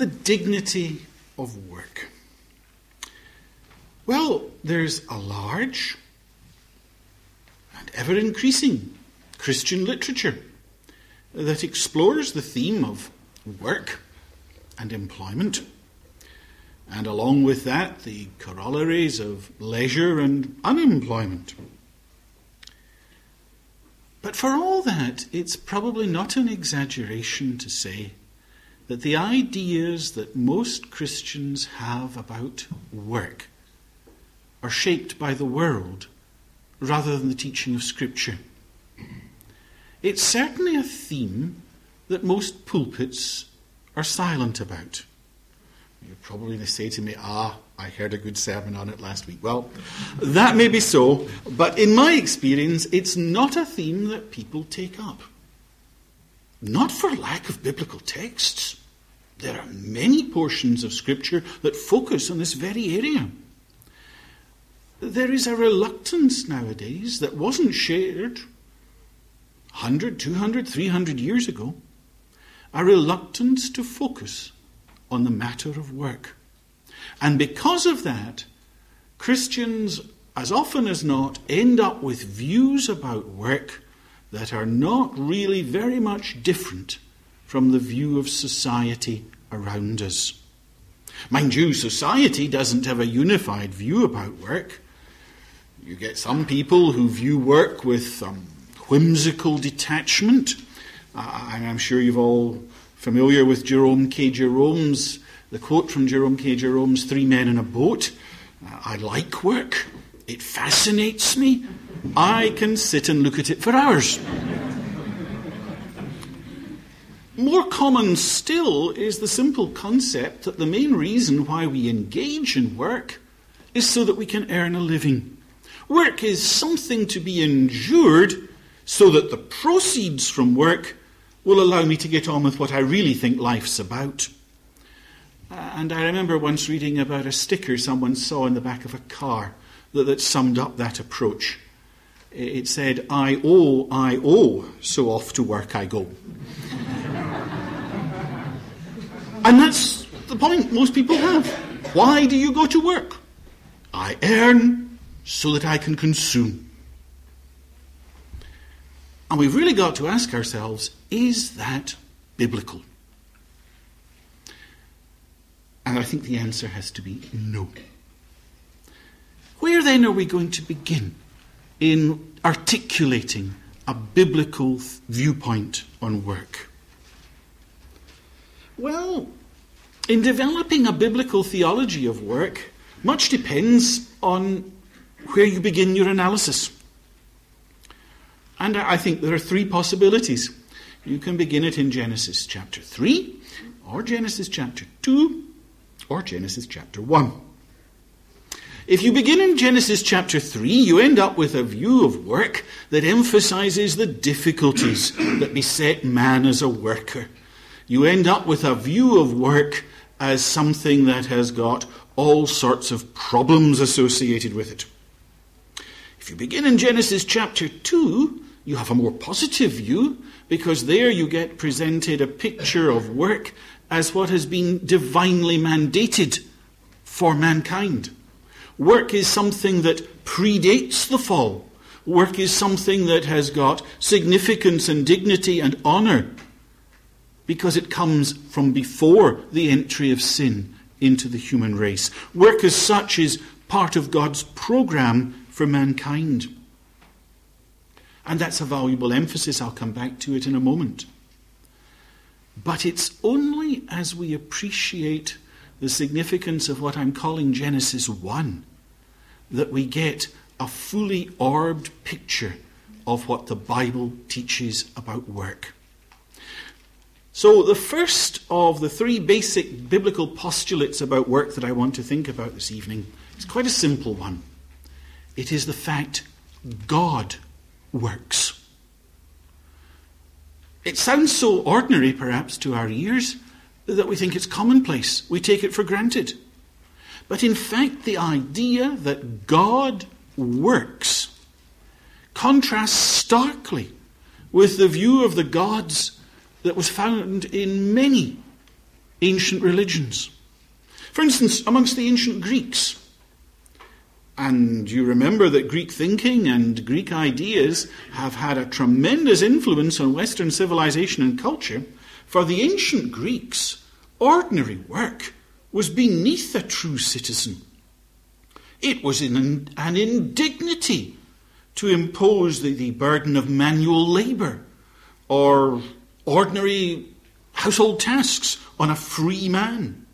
the dignity of work? Well, there's a large and ever increasing Christian literature that explores the theme of work and employment. And along with that, the corollaries of leisure and unemployment. But for all that, it's probably not an exaggeration to say that the ideas that most Christians have about work are shaped by the world rather than the teaching of Scripture. It's certainly a theme that most pulpits are silent about. You're probably going to say to me, ah, I heard a good sermon on it last week. Well, that may be so, but in my experience, it's not a theme that people take up. Not for lack of biblical texts. There are many portions of Scripture that focus on this very area. There is a reluctance nowadays that wasn't shared 100, 200, 300 years ago, a reluctance to focus on the matter of work. And because of that, Christians, as often as not, end up with views about work that are not really very much different from the view of society around us. Mind you, society doesn't have a unified view about work. You get some people who view work with um, whimsical detachment. Uh, I'm sure you've all familiar with Jerome K. Jerome's, the quote from Jerome K. Jerome's Three Men in a Boat. Uh, I like work. It fascinates me. I can sit and look at it for hours. More common still is the simple concept that the main reason why we engage in work is so that we can earn a living. Work is something to be endured so that the proceeds from work will allow me to get on with what I really think life's about. Uh, and I remember once reading about a sticker someone saw in the back of a car that, that summed up that approach. It said, I owe, I owe, so off to work I go. and that's the point most people have. Why do you go to work? I earn so that I can consume. And we've really got to ask ourselves is that biblical? And I think the answer has to be no. Where then are we going to begin in articulating a biblical viewpoint on work? Well, in developing a biblical theology of work, much depends on where you begin your analysis. And I think there are three possibilities. You can begin it in Genesis chapter 3, or Genesis chapter 2, or Genesis chapter 1. If you begin in Genesis chapter 3, you end up with a view of work that emphasizes the difficulties that beset man as a worker. You end up with a view of work as something that has got all sorts of problems associated with it. If you begin in Genesis chapter 2, you have a more positive view because there you get presented a picture of work as what has been divinely mandated for mankind. Work is something that predates the fall. Work is something that has got significance and dignity and honour because it comes from before the entry of sin into the human race. Work as such is part of God's program for mankind. And that's a valuable emphasis. I'll come back to it in a moment. But it's only as we appreciate the significance of what I'm calling Genesis 1 that we get a fully orbed picture of what the Bible teaches about work. So, the first of the three basic biblical postulates about work that I want to think about this evening is quite a simple one. It is the fact God works. It sounds so ordinary, perhaps, to our ears that we think it's commonplace. We take it for granted. But in fact, the idea that God works contrasts starkly with the view of the gods that was found in many ancient religions. For instance, amongst the ancient Greeks, and you remember that Greek thinking and Greek ideas have had a tremendous influence on Western civilization and culture. For the ancient Greeks, ordinary work was beneath a true citizen. It was an, an indignity to impose the, the burden of manual labour or ordinary household tasks on a free man.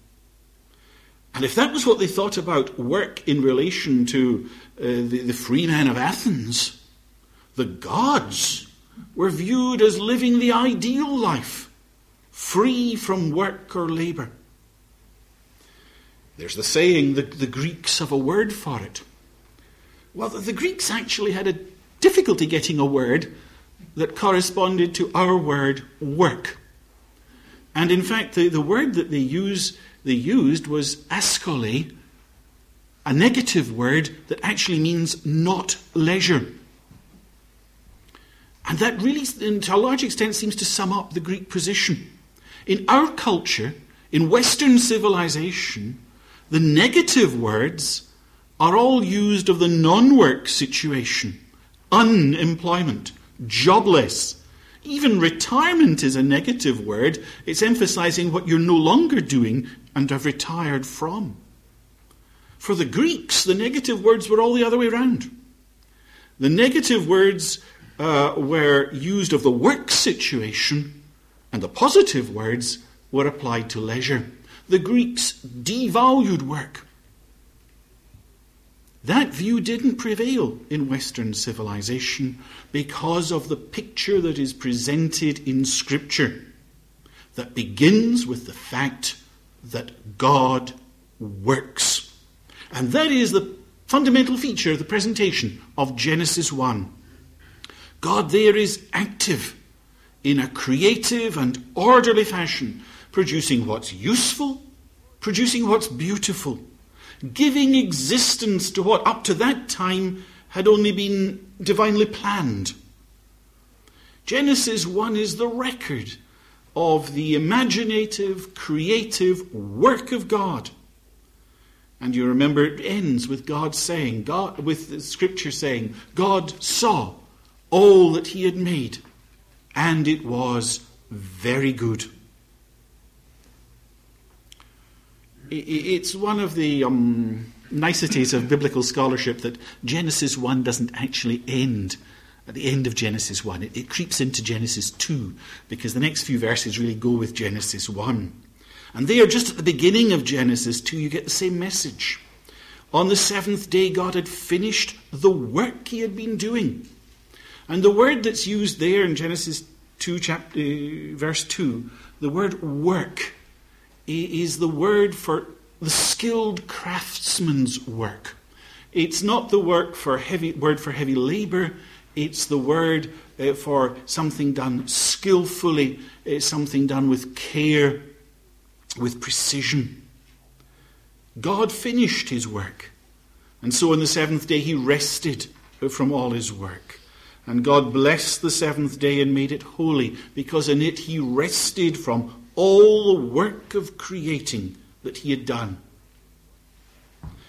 And if that was what they thought about work in relation to uh, the, the free man of Athens, the gods were viewed as living the ideal life, free from work or labour. There's the saying, the, the Greeks have a word for it. Well, the, the Greeks actually had a difficulty getting a word that corresponded to our word work. And in fact, the, the word that they use they used was askole, a negative word that actually means not leisure. And that really, to a large extent, seems to sum up the Greek position. In our culture, in Western civilization, the negative words are all used of the non work situation unemployment, jobless, even retirement is a negative word. It's emphasizing what you're no longer doing and have retired from. For the Greeks, the negative words were all the other way around. The negative words uh, were used of the work situation, and the positive words were applied to leisure. The Greeks devalued work. That view didn't prevail in Western civilization because of the picture that is presented in Scripture that begins with the fact that God works. And that is the fundamental feature of the presentation of Genesis 1. God there is active in a creative and orderly fashion, producing what's useful, producing what's beautiful giving existence to what up to that time had only been divinely planned. Genesis 1 is the record of the imaginative, creative work of God. And you remember it ends with God saying, God, with the scripture saying, God saw all that he had made, and it was very good. It's one of the um, niceties of biblical scholarship that Genesis 1 doesn't actually end at the end of Genesis 1. It, it, creeps into Genesis 2 because the next few verses really go with Genesis 1. And there, just at the beginning of Genesis 2, you get the same message. On the seventh day, God had finished the work he had been doing. And the word that's used there in Genesis 2, chapter, uh, verse 2, the word work, is the word for the skilled craftsman's work. It's not the work for heavy, word for heavy labor, it's the word uh, for something done skillfully, uh, something done with care, with precision. God finished his work. And so on the seventh day he rested from all his work. And God blessed the seventh day and made it holy, because in it he rested from all the work of creating that he had done.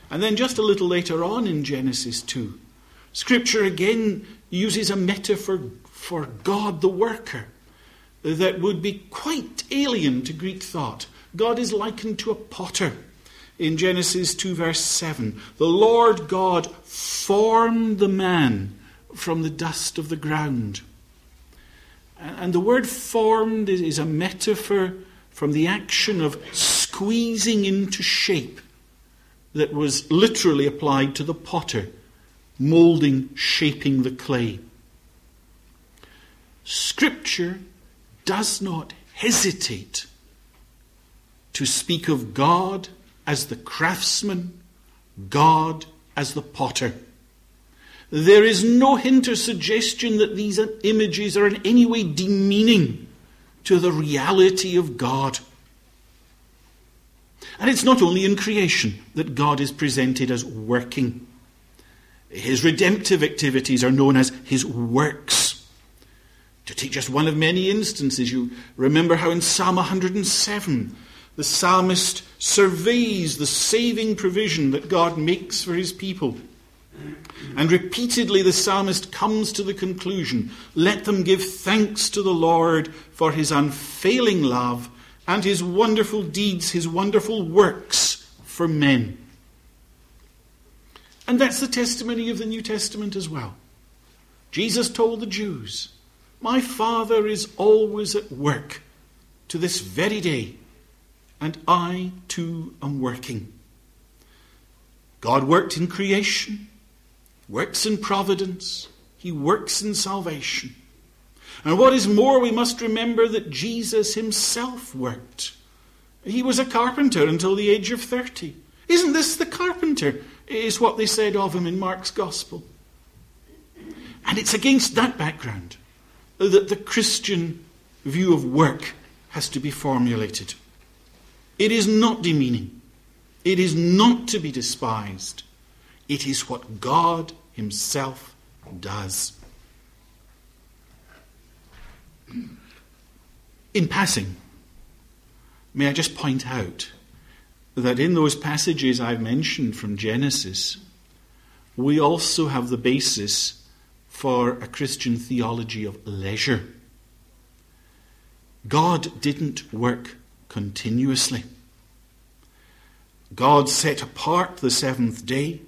And then just a little later on in Genesis 2, Scripture again uses a metaphor for God the worker that would be quite alien to Greek thought. God is likened to a potter. In Genesis 2, verse 7, the Lord God formed the man from the dust of the ground. And the word formed is a metaphor from the action of squeezing into shape that was literally applied to the potter, moulding, shaping the clay. Scripture does not hesitate to speak of God as the craftsman, God as the potter. There is no hint or suggestion that these images are in any way demeaning to the reality of God. And it's not only in creation that God is presented as working. His redemptive activities are known as his works. To take just one of many instances, you remember how in Psalm 107 the psalmist surveys the saving provision that God makes for his people. And repeatedly the psalmist comes to the conclusion let them give thanks to the Lord for his unfailing love and his wonderful deeds, his wonderful works for men. And that's the testimony of the New Testament as well. Jesus told the Jews, My Father is always at work to this very day, and I too am working. God worked in creation, works in providence, He works in salvation. And what is more, we must remember that Jesus Himself worked. He was a carpenter until the age of 30. Isn't this the carpenter? Is what they said of him in Mark's Gospel. And it's against that background that the Christian view of work has to be formulated. It is not demeaning. It is not to be despised. It is what God Himself does. In passing, may I just point out that in those passages I've mentioned from Genesis, we also have the basis for a Christian theology of leisure. God didn't work continuously. God set apart the seventh day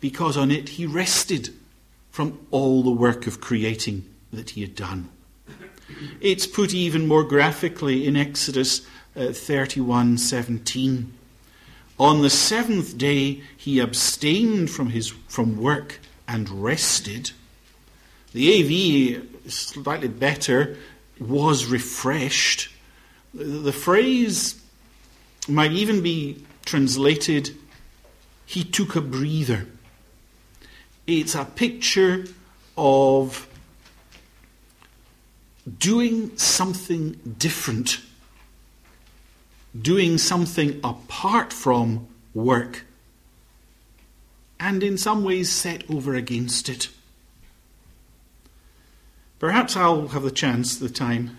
because on it he rested from all the work of creating that he had done. It's put even more graphically in Exodus uh, 31 17. On the seventh day, he abstained from, his, from work and rested. The AV, slightly better, was refreshed. The phrase might even be translated, he took a breather. It's a picture of doing something different doing something apart from work, and in some ways set over against it. Perhaps I'll have the chance, the time.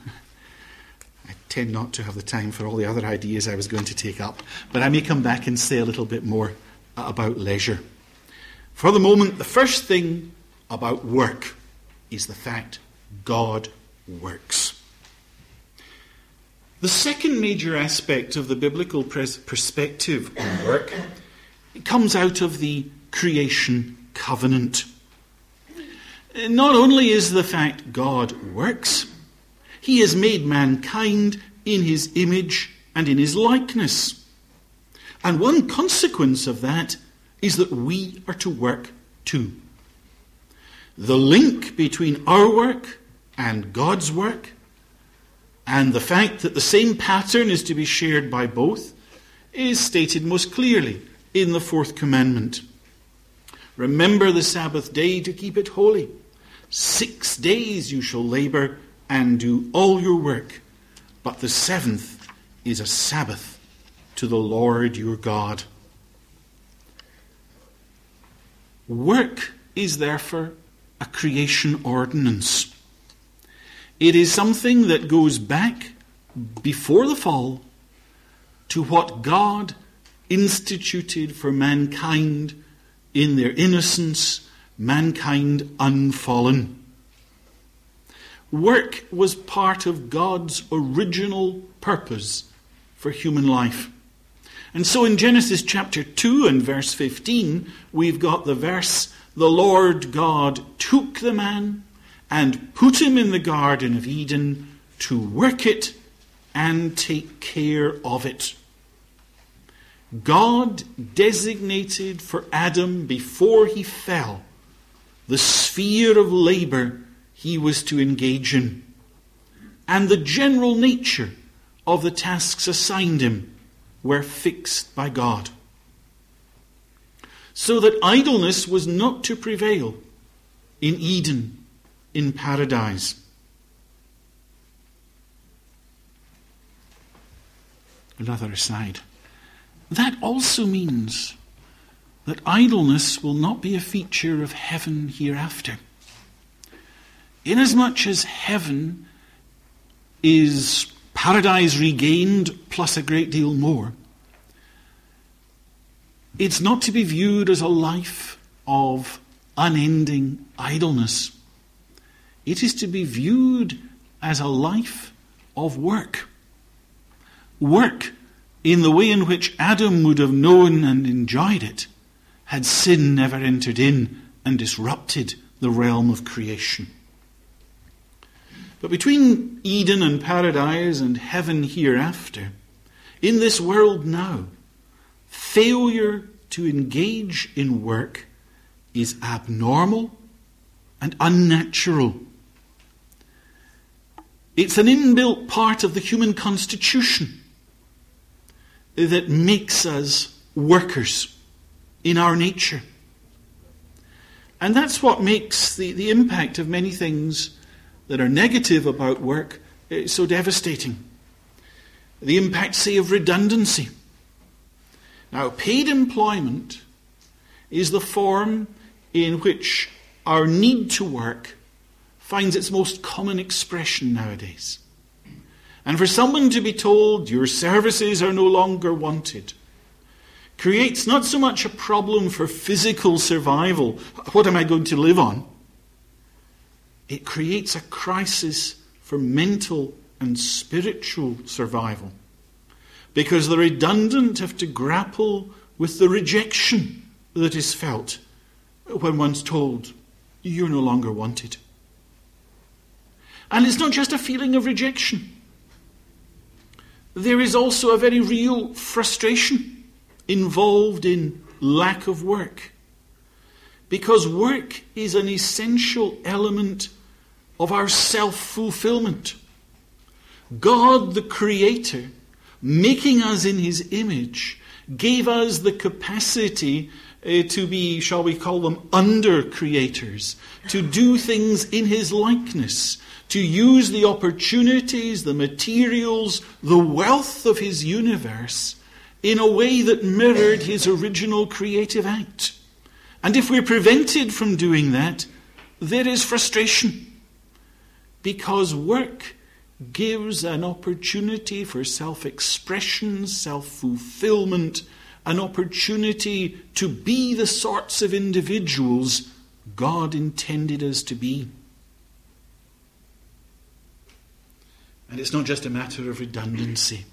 I tend not to have the time for all the other ideas I was going to take up, but I may come back and say a little bit more about leisure. For the moment, the first thing about work is the fact God works. The second major aspect of the biblical perspective on work comes out of the creation covenant. Not only is the fact God works, he has made mankind in his image and in his likeness. And one consequence of that is that we are to work too. The link between our work and God's work and the fact that the same pattern is to be shared by both is stated most clearly in the fourth commandment. Remember the Sabbath day to keep it holy. Six days you shall labor and do all your work, but the seventh is a Sabbath to the Lord your God. Work is therefore a creation ordinance. It is something that goes back before the fall to what God instituted for mankind in their innocence, mankind unfallen. Work was part of God's original purpose for human life. And so in Genesis chapter 2 and verse 15, we've got the verse The Lord God took the man and put him in the Garden of Eden to work it and take care of it. God designated for Adam before he fell the sphere of labor he was to engage in and the general nature of the tasks assigned him were fixed by God. So that idleness was not to prevail in Eden in paradise. Another aside. That also means that idleness will not be a feature of heaven hereafter. Inasmuch as heaven is paradise regained plus a great deal more, it's not to be viewed as a life of unending idleness. It is to be viewed as a life of work. Work in the way in which Adam would have known and enjoyed it had sin never entered in and disrupted the realm of creation. But between Eden and paradise and heaven hereafter, in this world now, failure to engage in work is abnormal and unnatural. It's an inbuilt part of the human constitution that makes us workers in our nature. And that's what makes the, the impact of many things that are negative about work uh, so devastating. The impact, say, of redundancy. Now, paid employment is the form in which our need to work finds its most common expression nowadays. And for someone to be told your services are no longer wanted creates not so much a problem for physical survival, what am I going to live on? It creates a crisis for mental and spiritual survival because the redundant have to grapple with the rejection that is felt when one's told you're no longer wanted. And it's not just a feeling of rejection. There is also a very real frustration involved in lack of work. Because work is an essential element of our self fulfillment. God, the Creator, making us in his image, gave us the capacity uh, to be, shall we call them, under creators, to do things in his likeness, to use the opportunities, the materials, the wealth of his universe in a way that mirrored his original creative act. And if we're prevented from doing that, there is frustration. Because work gives an opportunity for self expression, self fulfillment, an opportunity to be the sorts of individuals God intended us to be. And it's not just a matter of redundancy.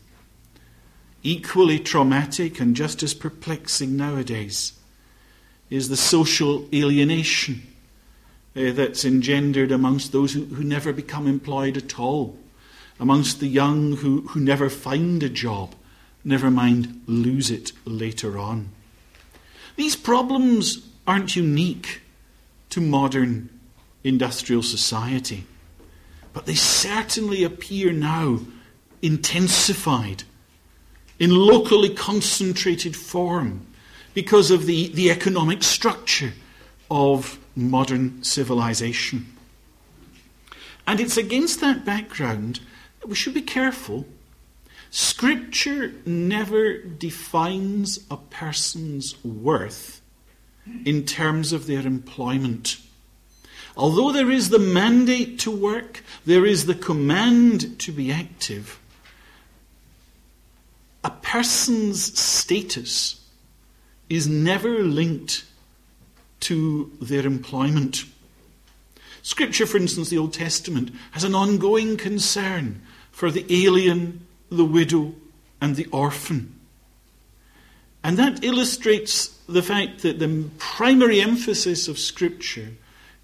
Equally traumatic and just as perplexing nowadays is the social alienation uh, that's engendered amongst those who, who never become employed at all amongst the young who, who never find a job, never mind lose it later on. These problems aren't unique to modern industrial society, but they certainly appear now intensified in locally concentrated form because of the, the economic structure of modern civilization. And it's against that background we should be careful. Scripture never defines a person's worth in terms of their employment. Although there is the mandate to work, there is the command to be active, a person's status is never linked to their employment. Scripture, for instance, the Old Testament, has an ongoing concern for the alien, the widow, and the orphan. And that illustrates the fact that the primary emphasis of Scripture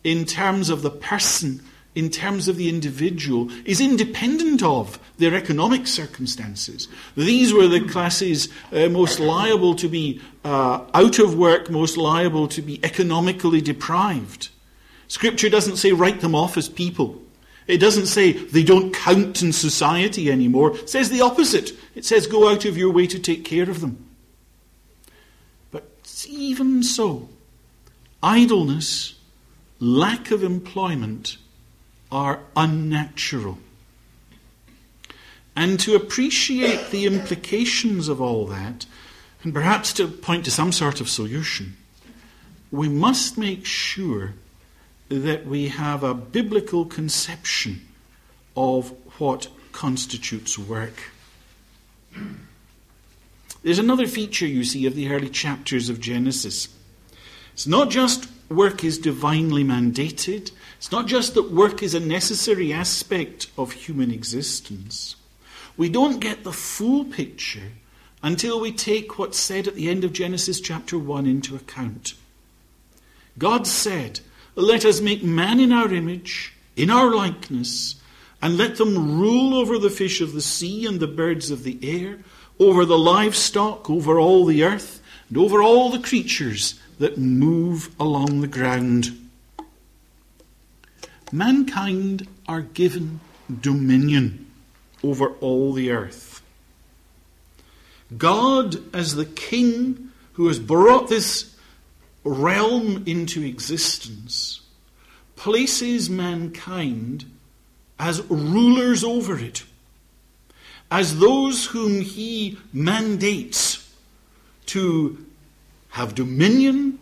in terms of the person, in terms of the individual, is independent of their economic circumstances. These were the classes uh, most liable to be uh, out of work, most liable to be economically deprived. Scripture doesn't say write them off as people. It doesn't say they don't count in society anymore. It says the opposite. It says go out of your way to take care of them. But even so, idleness, lack of employment are unnatural. And to appreciate the implications of all that, and perhaps to point to some sort of solution, we must make sure that we have a biblical conception of what constitutes work. There's another feature you see of the early chapters of Genesis. It's not just work is divinely mandated, it's not just that work is a necessary aspect of human existence. We don't get the full picture until we take what's said at the end of Genesis chapter 1 into account. God said, Let us make man in our image, in our likeness, and let them rule over the fish of the sea and the birds of the air, over the livestock, over all the earth, and over all the creatures that move along the ground. Mankind are given dominion over all the earth. God, as the king who has brought this realm into existence, places mankind as rulers over it, as those whom he mandates to have dominion,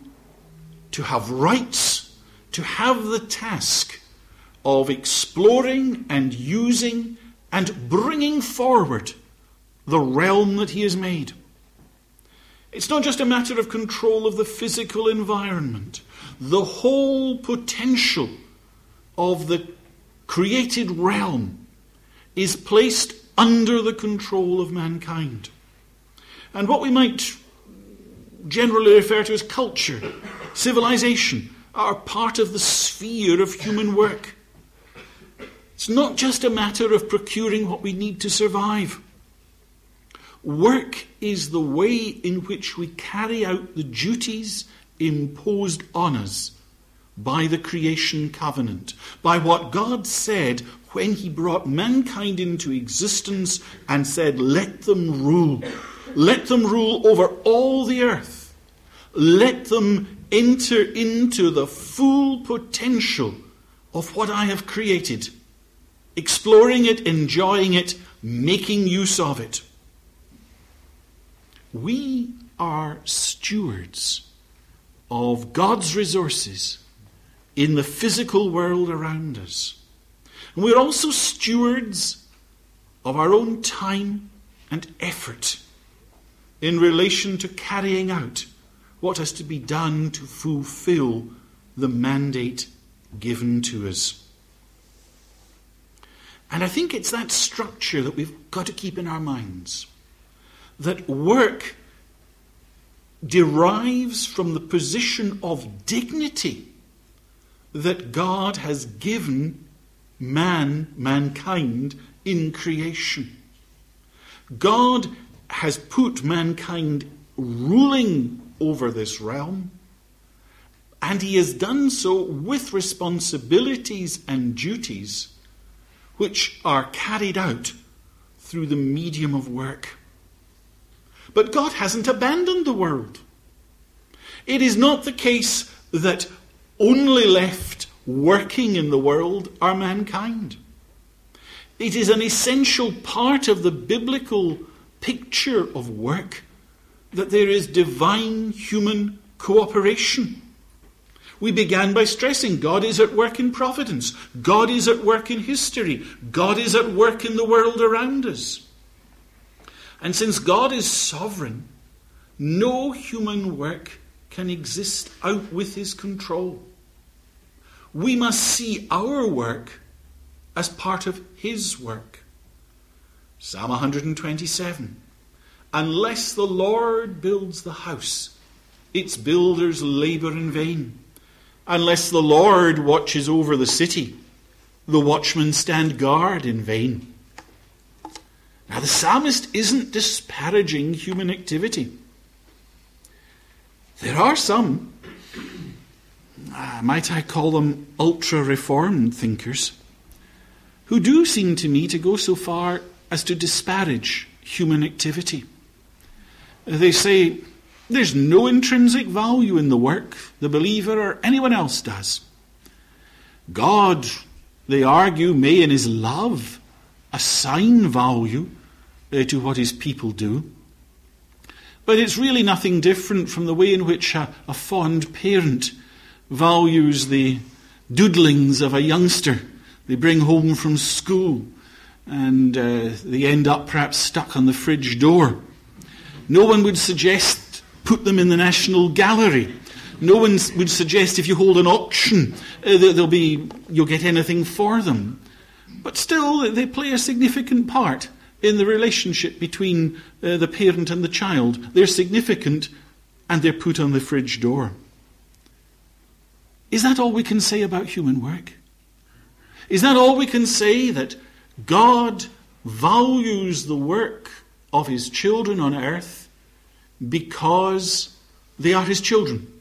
to have rights, to have the task of exploring and using and bringing forward the realm that he has made. It's not just a matter of control of the physical environment. The whole potential of the created realm is placed under the control of mankind. And what we might generally refer to as culture, civilization, are part of the sphere of human work. It's not just a matter of procuring what we need to survive. Work is the way in which we carry out the duties imposed on us by the creation covenant, by what God said when He brought mankind into existence and said, Let them rule. Let them rule over all the earth. Let them enter into the full potential of what I have created, exploring it, enjoying it, making use of it. We are stewards of God's resources in the physical world around us. And we're also stewards of our own time and effort in relation to carrying out what has to be done to fulfill the mandate given to us. And I think it's that structure that we've got to keep in our minds that work derives from the position of dignity that God has given man, mankind, in creation. God has put mankind ruling over this realm, and he has done so with responsibilities and duties which are carried out through the medium of work. But God hasn't abandoned the world. It is not the case that only left working in the world are mankind. It is an essential part of the biblical picture of work that there is divine human cooperation. We began by stressing God is at work in providence, God is at work in history, God is at work in the world around us. And since God is sovereign, no human work can exist out with his control. We must see our work as part of his work. Psalm 127 Unless the Lord builds the house, its builders labor in vain. Unless the Lord watches over the city, the watchmen stand guard in vain. Now, the psalmist isn't disparaging human activity. There are some, uh, might I call them ultra reformed thinkers, who do seem to me to go so far as to disparage human activity. They say there's no intrinsic value in the work the believer or anyone else does. God, they argue, may in his love assign value uh, to what his people do. But it's really nothing different from the way in which a, a fond parent values the doodlings of a youngster they bring home from school and uh, they end up perhaps stuck on the fridge door. No one would suggest put them in the National Gallery. No one would suggest if you hold an auction uh, that there'll be, you'll get anything for them. But still, they play a significant part in the relationship between uh, the parent and the child. They're significant and they're put on the fridge door. Is that all we can say about human work? Is that all we can say that God values the work of his children on earth because they are his children?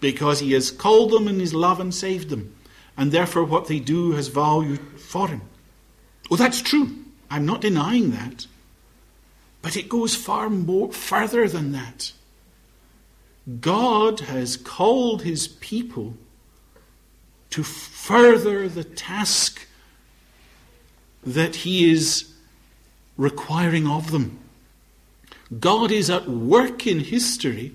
Because he has called them in his love and saved them, and therefore what they do has value for him. Oh, that's true. I'm not denying that. But it goes far more further than that. God has called his people to further the task that he is requiring of them. God is at work in history,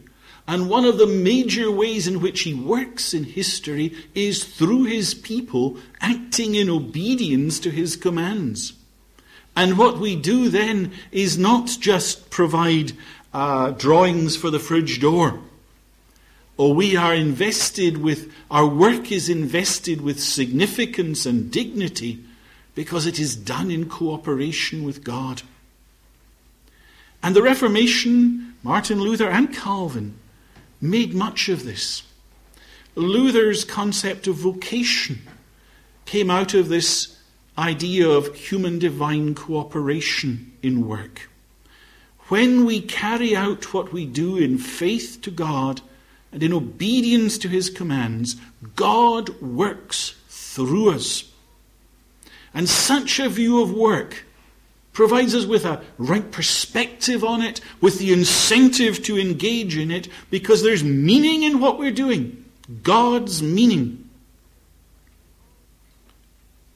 and one of the major ways in which he works in history is through his people acting in obedience to his commands. And what we do then is not just provide uh, drawings for the fridge door. Or we are invested with, our work is invested with significance and dignity because it is done in cooperation with God. And the Reformation, Martin Luther and Calvin, made much of this. Luther's concept of vocation came out of this idea of human divine cooperation in work. When we carry out what we do in faith to God and in obedience to his commands, God works through us. And such a view of work provides us with a right perspective on it, with the incentive to engage in it, because there's meaning in what we're doing. God's meaning.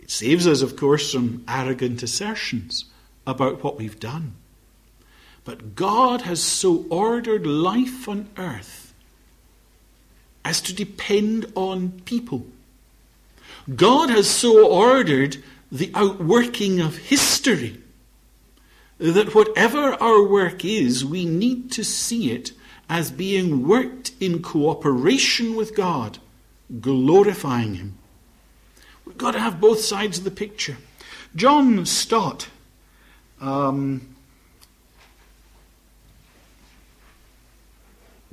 It saves us, of course, from arrogant assertions about what we've done. But God has so ordered life on earth as to depend on people. God has so ordered the outworking of history that whatever our work is, we need to see it as being worked in cooperation with God, glorifying Him. Got to have both sides of the picture. John Stott um,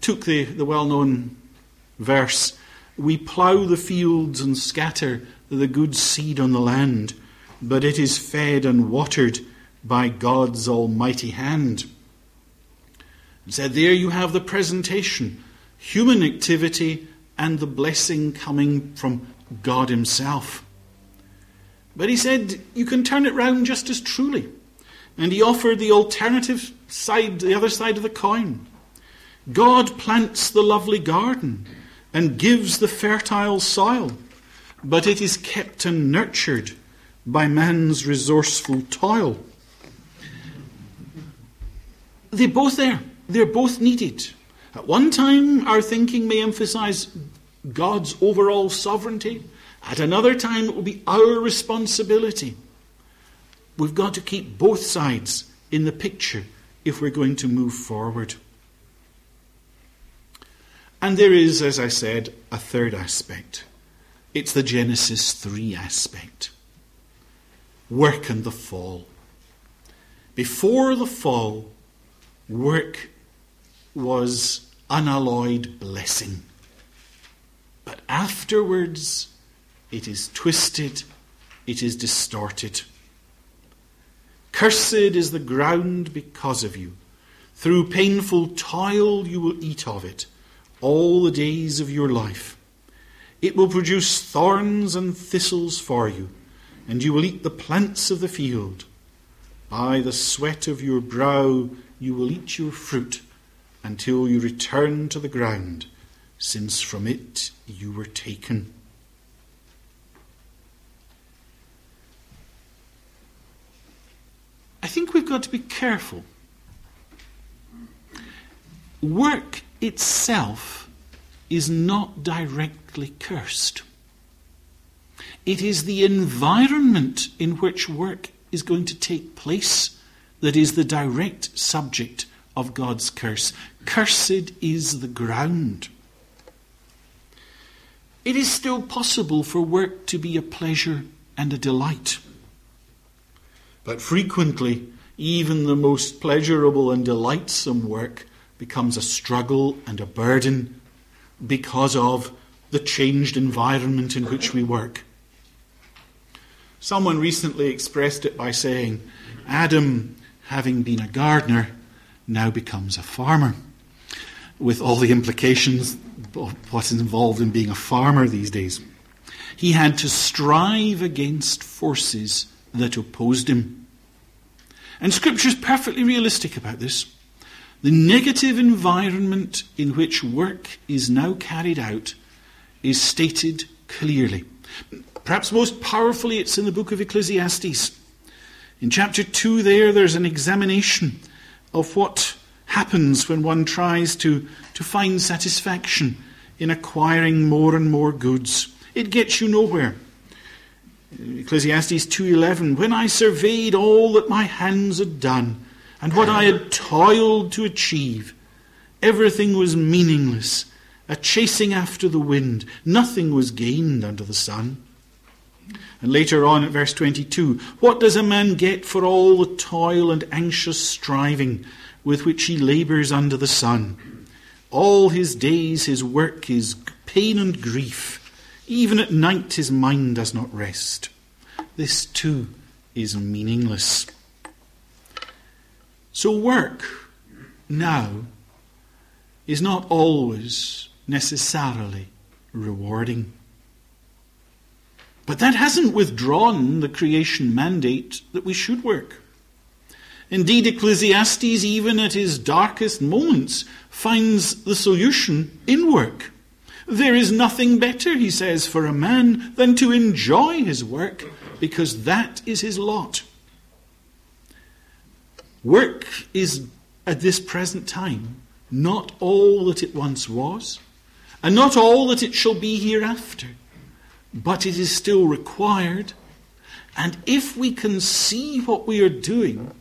took the, the well known verse We plough the fields and scatter the good seed on the land, but it is fed and watered by God's almighty hand. And said, There you have the presentation human activity and the blessing coming from God Himself. But he said, you can turn it round just as truly. And he offered the alternative side, the other side of the coin. God plants the lovely garden and gives the fertile soil, but it is kept and nurtured by man's resourceful toil. They're both there. They're both needed. At one time, our thinking may emphasize God's overall sovereignty. At another time, it will be our responsibility. We've got to keep both sides in the picture if we're going to move forward. And there is, as I said, a third aspect. It's the Genesis 3 aspect work and the fall. Before the fall, work was unalloyed blessing. But afterwards, it is twisted, it is distorted. Cursed is the ground because of you. Through painful toil you will eat of it all the days of your life. It will produce thorns and thistles for you, and you will eat the plants of the field. By the sweat of your brow you will eat your fruit until you return to the ground, since from it you were taken. I think we've got to be careful. Work itself is not directly cursed. It is the environment in which work is going to take place that is the direct subject of God's curse. Cursed is the ground. It is still possible for work to be a pleasure and a delight. But frequently, even the most pleasurable and delightsome work becomes a struggle and a burden because of the changed environment in which we work. Someone recently expressed it by saying, Adam, having been a gardener, now becomes a farmer, with all the implications of what's involved in being a farmer these days. He had to strive against forces that opposed him. And Scripture is perfectly realistic about this. The negative environment in which work is now carried out is stated clearly. Perhaps most powerfully, it's in the book of Ecclesiastes. In chapter 2, there, there's an examination of what happens when one tries to, to find satisfaction in acquiring more and more goods. It gets you nowhere. Ecclesiastes 2:11 When I surveyed all that my hands had done and what I had toiled to achieve. Everything was meaningless, a chasing after the wind. Nothing was gained under the sun. And later on at verse 22, what does a man get for all the toil and anxious striving with which he labours under the sun? All his days his work is pain and grief. Even at night his mind does not rest. This too is meaningless. So, work now is not always necessarily rewarding. But that hasn't withdrawn the creation mandate that we should work. Indeed, Ecclesiastes, even at his darkest moments, finds the solution in work. There is nothing better, he says, for a man than to enjoy his work, because that is his lot. Work is, at this present time, not all that it once was, and not all that it shall be hereafter, but it is still required. And if we can see what we are doing,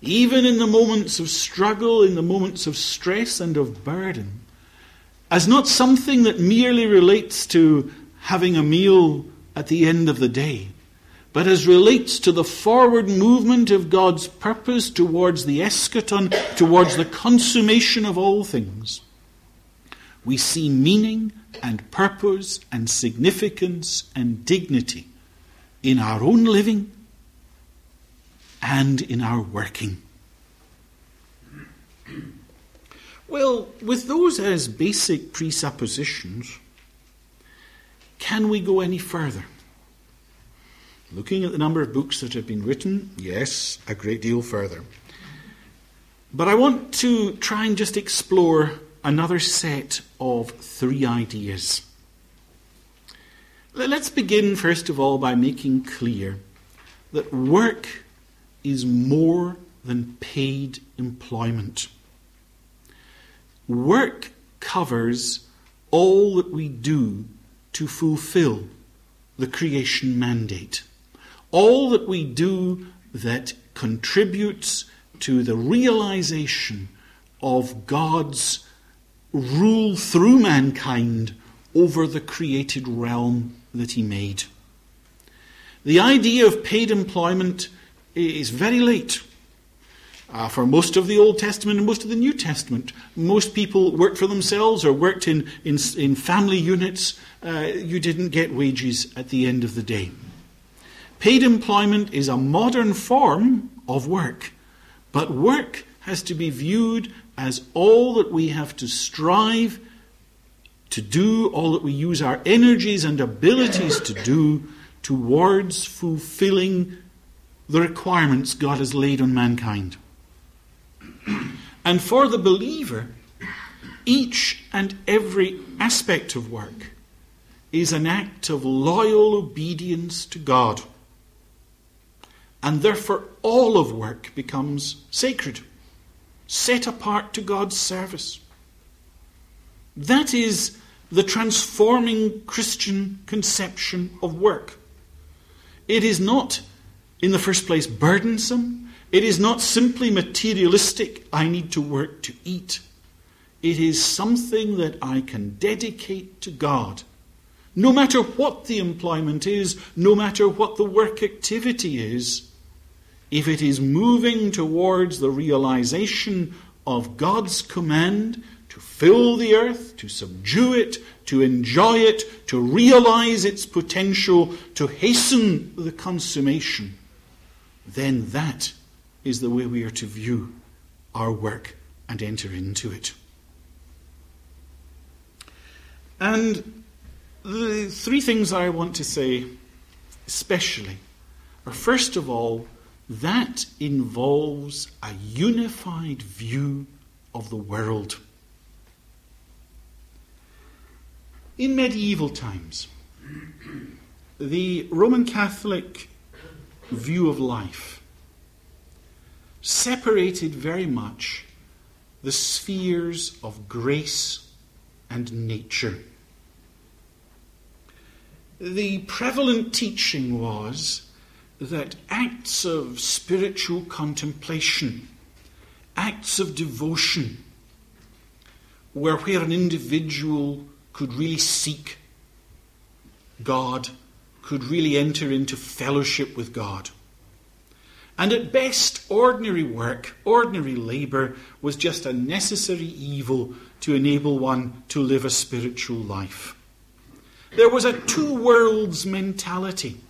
even in the moments of struggle, in the moments of stress and of burden, as not something that merely relates to having a meal at the end of the day, but as relates to the forward movement of God's purpose towards the eschaton, towards the consummation of all things, we see meaning and purpose and significance and dignity in our own living and in our working. Well, with those as basic presuppositions, can we go any further? Looking at the number of books that have been written, yes, a great deal further. But I want to try and just explore another set of three ideas. Let's begin, first of all, by making clear that work is more than paid employment. Work covers all that we do to fulfill the creation mandate all that we do that contributes to the realization of God's rule through mankind over the created realm that He made. The idea of paid employment is very late. Uh, for most of the Old Testament and most of the New Testament, most people worked for themselves or worked in, in, in family units. Uh, you didn't get wages at the end of the day. Paid employment is a modern form of work, but work has to be viewed as all that we have to strive to do, all that we use our energies and abilities to do towards fulfilling the requirements God has laid on mankind. And for the believer, each and every aspect of work is an act of loyal obedience to God and therefore all of work becomes sacred, set apart to God's service. That is the transforming Christian conception of work. It is not in the first place, burdensome. It is not simply materialistic, I need to work to eat. It is something that I can dedicate to God. No matter what the employment is, no matter what the work activity is, if it is moving towards the realization of God's command to fill the earth, to subdue it, to enjoy it, to realize its potential, to hasten the consummation, then that is the way we are to view our work and enter into it. And the three things I want to say, especially, are first of all, that involves a unified view of the world. In medieval times, the Roman Catholic view of life separated very much the spheres of grace and nature. The prevalent teaching was that acts of spiritual contemplation, acts of devotion, were where an individual could really seek God, could really enter into fellowship with God. And at best, ordinary work, ordinary labour, was just a necessary evil to enable one to live a spiritual life. There was a two worlds mentality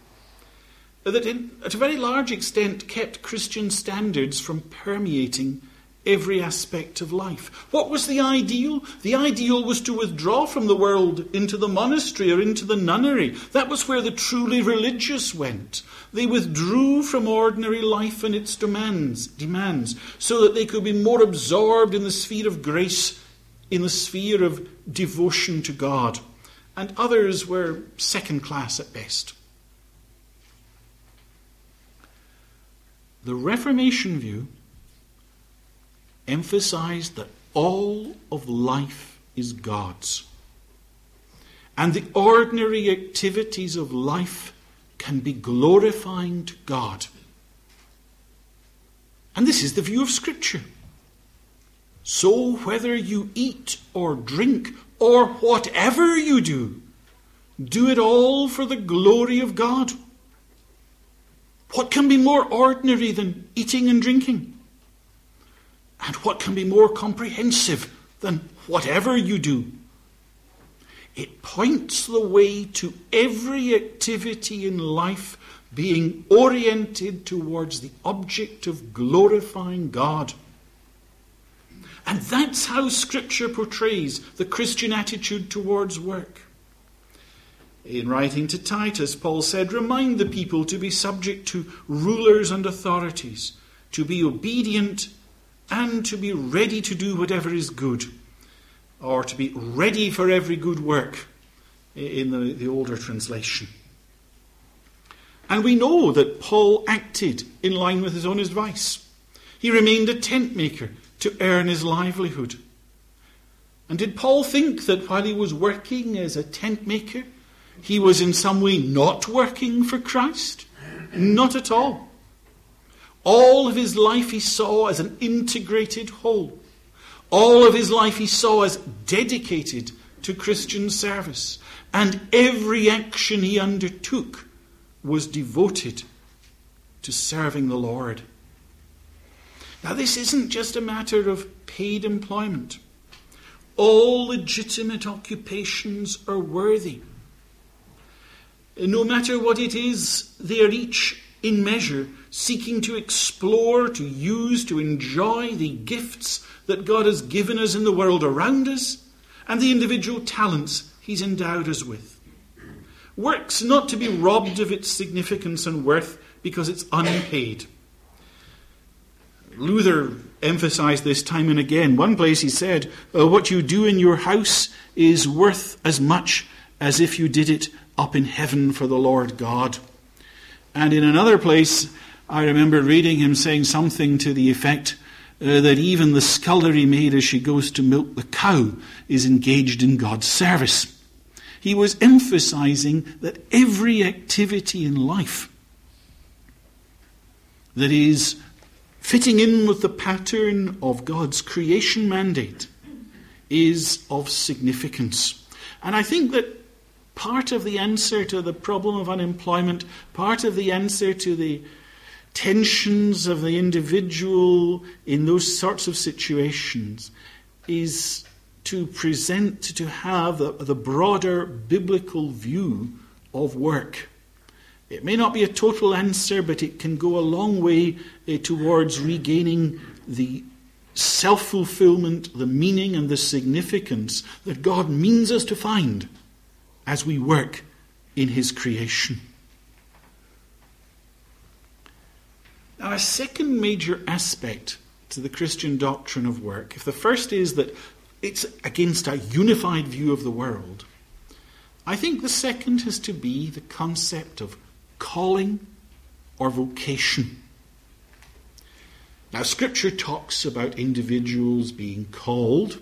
that, in, at a very large extent, kept Christian standards from permeating every aspect of life. What was the ideal? The ideal was to withdraw from the world into the monastery or into the nunnery. That was where the truly religious went. They withdrew from ordinary life and its demands, demands so that they could be more absorbed in the sphere of grace, in the sphere of devotion to God. And others were second class at best. The Reformation view emphasized that all of life is God's. And the ordinary activities of life can be glorifying to God. And this is the view of Scripture. So, whether you eat or drink or whatever you do, do it all for the glory of God. What can be more ordinary than eating and drinking? And what can be more comprehensive than whatever you do? It points the way to every activity in life being oriented towards the object of glorifying God. And that's how Scripture portrays the Christian attitude towards work. In writing to Titus, Paul said, Remind the people to be subject to rulers and authorities, to be obedient, and to be ready to do whatever is good, or to be ready for every good work, in the, the older translation. And we know that Paul acted in line with his own advice. He remained a tent maker to earn his livelihood. And did Paul think that while he was working as a tent maker, he was in some way not working for Christ? Not at all. All of his life he saw as an integrated whole. All of his life he saw as dedicated to Christian service. And every action he undertook was devoted to serving the Lord. Now, this isn't just a matter of paid employment. All legitimate occupations are worthy. No matter what it is, they are each, in measure, seeking to explore, to use, to enjoy the gifts that God has given us in the world around us and the individual talents He's endowed us with. Work's not to be robbed of its significance and worth because it's unpaid. Luther emphasized this time and again. One place he said, uh, What you do in your house is worth as much as if you did it up in heaven for the Lord God. And in another place, I remember reading him saying something to the effect uh, that even the scullery maid, as she goes to milk the cow, is engaged in God's service. He was emphasizing that every activity in life that is fitting in with the pattern of God's creation mandate is of significance. And I think that part of the answer to the problem of unemployment, part of the answer to the tensions of the individual in those sorts of situations is to present, to have the, the broader biblical view of work. It may not be a total answer, but it can go a long way uh, towards regaining the self fulfillment, the meaning, and the significance that God means us to find as we work in His creation. Now, a second major aspect to the Christian doctrine of work, if the first is that it's against a unified view of the world, I think the second has to be the concept of calling or vocation. Now, Scripture talks about individuals being called,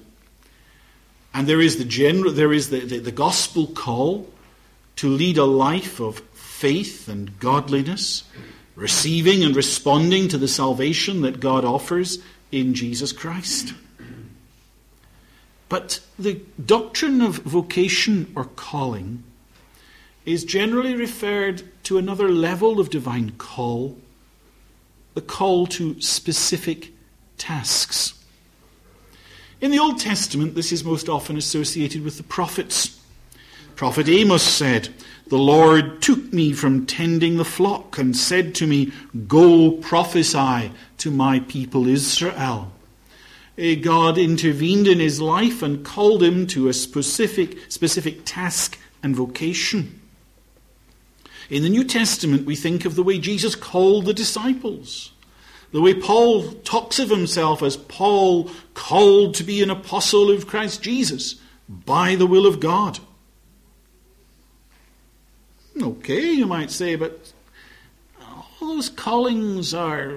and there is the general, there is the, the, the gospel call to lead a life of faith and godliness, receiving and responding to the salvation that God offers in Jesus Christ. But the doctrine of vocation or calling is generally referred to another level of divine call, the call to specific tasks. In the Old Testament, this is most often associated with the prophets. Prophet Amos said, The Lord took me from tending the flock and said to me, Go prophesy to my people Israel. A God intervened in his life and called him to a specific, specific task and vocation. In the New Testament, we think of the way Jesus called the disciples. The way Paul talks of himself as Paul called to be an apostle of Christ Jesus by the will of God. Okay, you might say, but all those callings are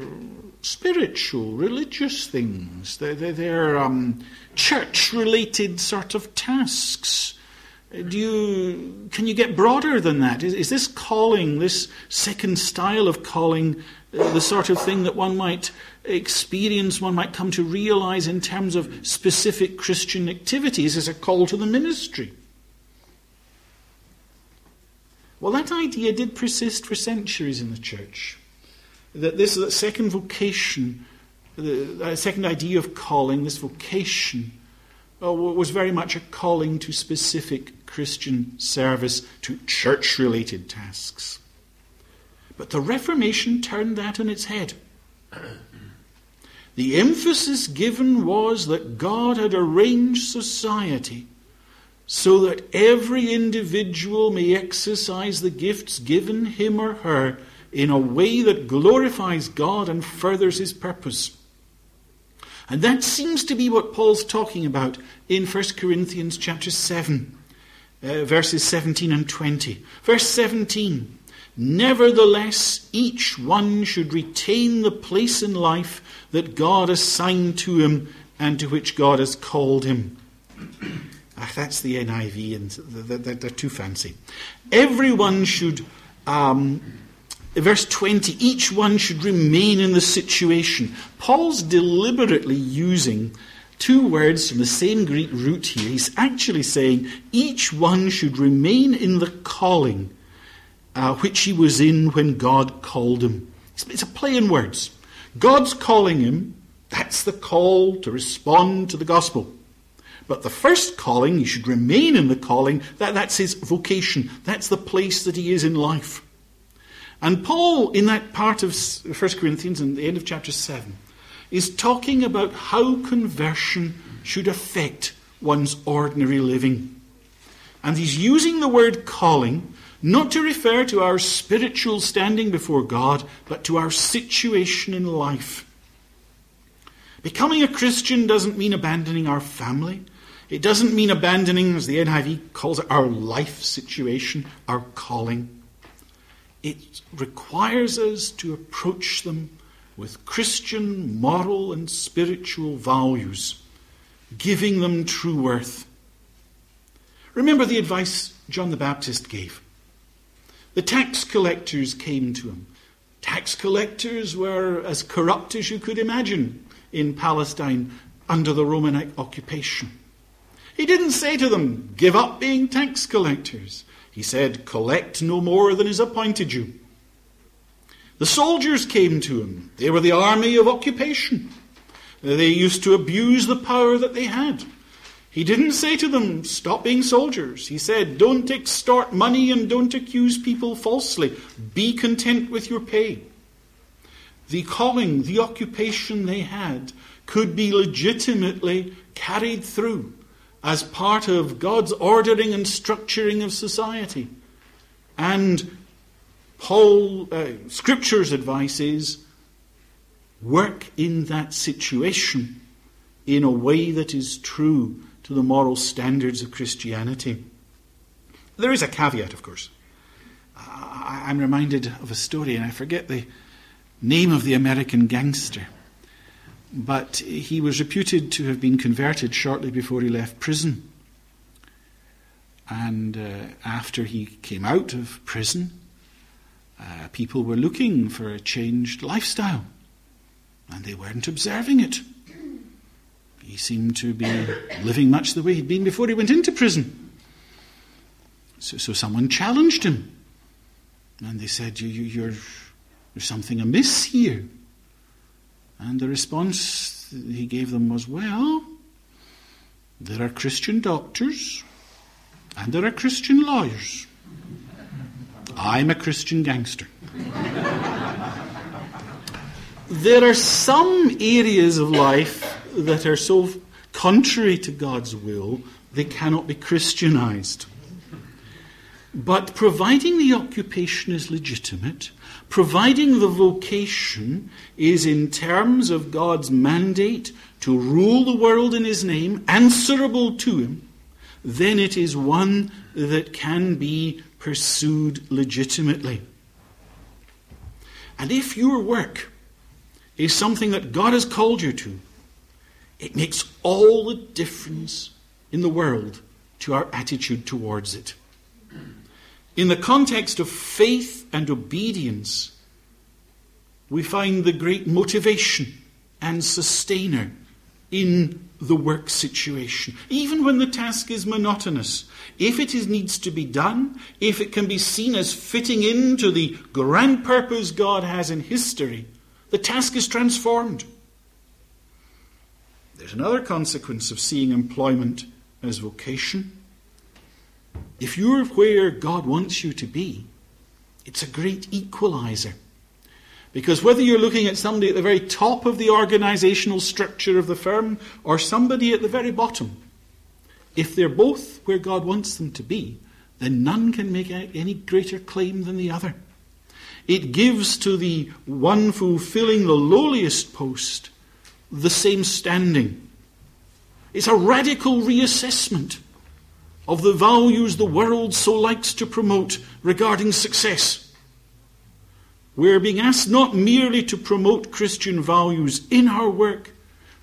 spiritual, religious things. They're, they're, they're um, church related sort of tasks. Do you, can you get broader than that? Is, is this calling, this second style of calling, the sort of thing that one might experience, one might come to realize in terms of specific Christian activities as a call to the ministry? Well, that idea did persist for centuries in the church. That this that second vocation, the second idea of calling, this vocation, uh, was very much a calling to specific Christian service, to church related tasks. But the Reformation turned that on its head. The emphasis given was that God had arranged society so that every individual may exercise the gifts given him or her in a way that glorifies God and furthers his purpose. And that seems to be what Paul's talking about in 1 Corinthians chapter 7, uh, verses 17 and 20. Verse 17 Nevertheless, each one should retain the place in life that God assigned to him and to which God has called him. Ah, that's the NIV, and they're, they're too fancy. Everyone should, um, verse 20, each one should remain in the situation. Paul's deliberately using two words from the same Greek root here. He's actually saying each one should remain in the calling uh, which he was in when God called him. It's, a play in words. God's calling him, that's the call to respond to the gospel. But the first calling, he should remain in the calling, that, that's his vocation. That's the place that he is in life. And Paul, in that part of 1 Corinthians, in the end of chapter 7, is talking about how conversion should affect one's ordinary living. And he's using the word calling not to refer to our spiritual standing before God, but to our situation in life. Becoming a Christian doesn't mean abandoning our family. It doesn't mean abandoning, as the NIV calls it, our life situation, our calling. It requires us to approach them with Christian moral and spiritual values, giving them true worth. Remember the advice John the Baptist gave. The tax collectors came to him. Tax collectors were as corrupt as you could imagine in Palestine under the Roman occupation. He didn't say to them, Give up being tax collectors. He said, Collect no more than is appointed you. The soldiers came to him. They were the army of occupation. They used to abuse the power that they had. He didn't say to them, Stop being soldiers. He said, Don't extort money and don't accuse people falsely. Be content with your pay. The calling, the occupation they had, could be legitimately carried through as part of God's ordering and structuring of society. And Paul, uh, Scripture's advice is work in that situation in a way that is true to the moral standards of Christianity. There is a caveat, of course. I'm reminded of a story, and I forget the name of the American gangster. But he was reputed to have been converted shortly before he left prison. And uh, after he came out of prison, uh, people were looking for a changed lifestyle, and they weren't observing it. He seemed to be living much the way he'd been before he went into prison. So, so someone challenged him, and they said, you, you, you're, There's something amiss here. And the response he gave them was, Well, there are Christian doctors and there are Christian lawyers. I'm a Christian gangster. there are some areas of life that are so contrary to God's will, they cannot be Christianized. But providing the occupation is legitimate, providing the vocation is in terms of God's mandate to rule the world in His name, answerable to Him, then it is one that can be pursued legitimately. And if your work is something that God has called you to, it makes all the difference in the world to our attitude towards it. In the context of faith and obedience, we find the great motivation and sustainer in the work situation. Even when the task is monotonous, if it is, needs to be done, if it can be seen as fitting into the grand purpose God has in history, the task is transformed. There's another consequence of seeing employment as vocation. If you're where God wants you to be, it's a great equalizer. Because whether you're looking at somebody at the very top of the organizational structure of the firm or somebody at the very bottom, if they're both where God wants them to be, then none can make any greater claim than the other. It gives to the one fulfilling the lowliest post the same standing. It's a radical reassessment of the values the world so likes to promote regarding success. We're being asked not merely to promote Christian values in our work,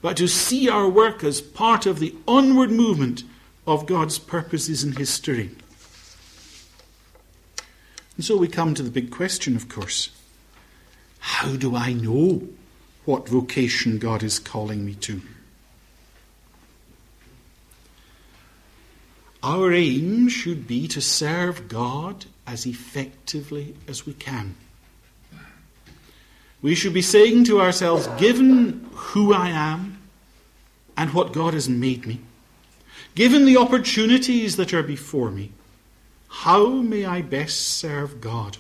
but to see our work as part of the onward movement of God's purposes in history. And so we come to the big question, of course. How do I know what vocation God is calling me to? Our aim should be to serve God as effectively as we can. We should be saying to ourselves, given who I am and what God has made me, given the opportunities that are before me, how may I best serve God?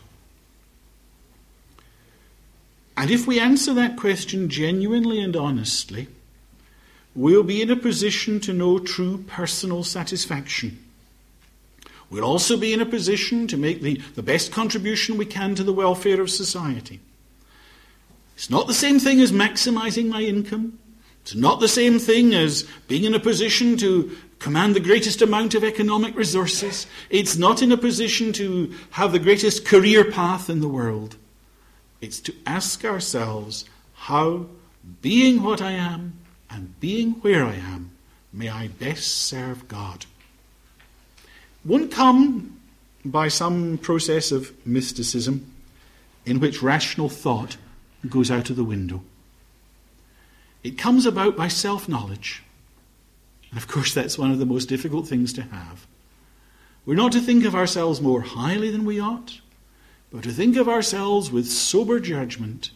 And if we answer that question genuinely and honestly, we'll be in a position to know true personal satisfaction. We'll also be in a position to make the, the best contribution we can to the welfare of society. It's not the same thing as maximizing my income. It's not the same thing as being in a position to command the greatest amount of economic resources. It's not in a position to have the greatest career path in the world. It's to ask ourselves how, being what I am and being where I am, may I best serve God. Won't come by some process of mysticism. in which rational thought goes out of the window. It comes about by self knowledge. And of course, that's one of the most difficult things to have. We're not to think of ourselves more highly than we ought, but to think of ourselves with sober judgment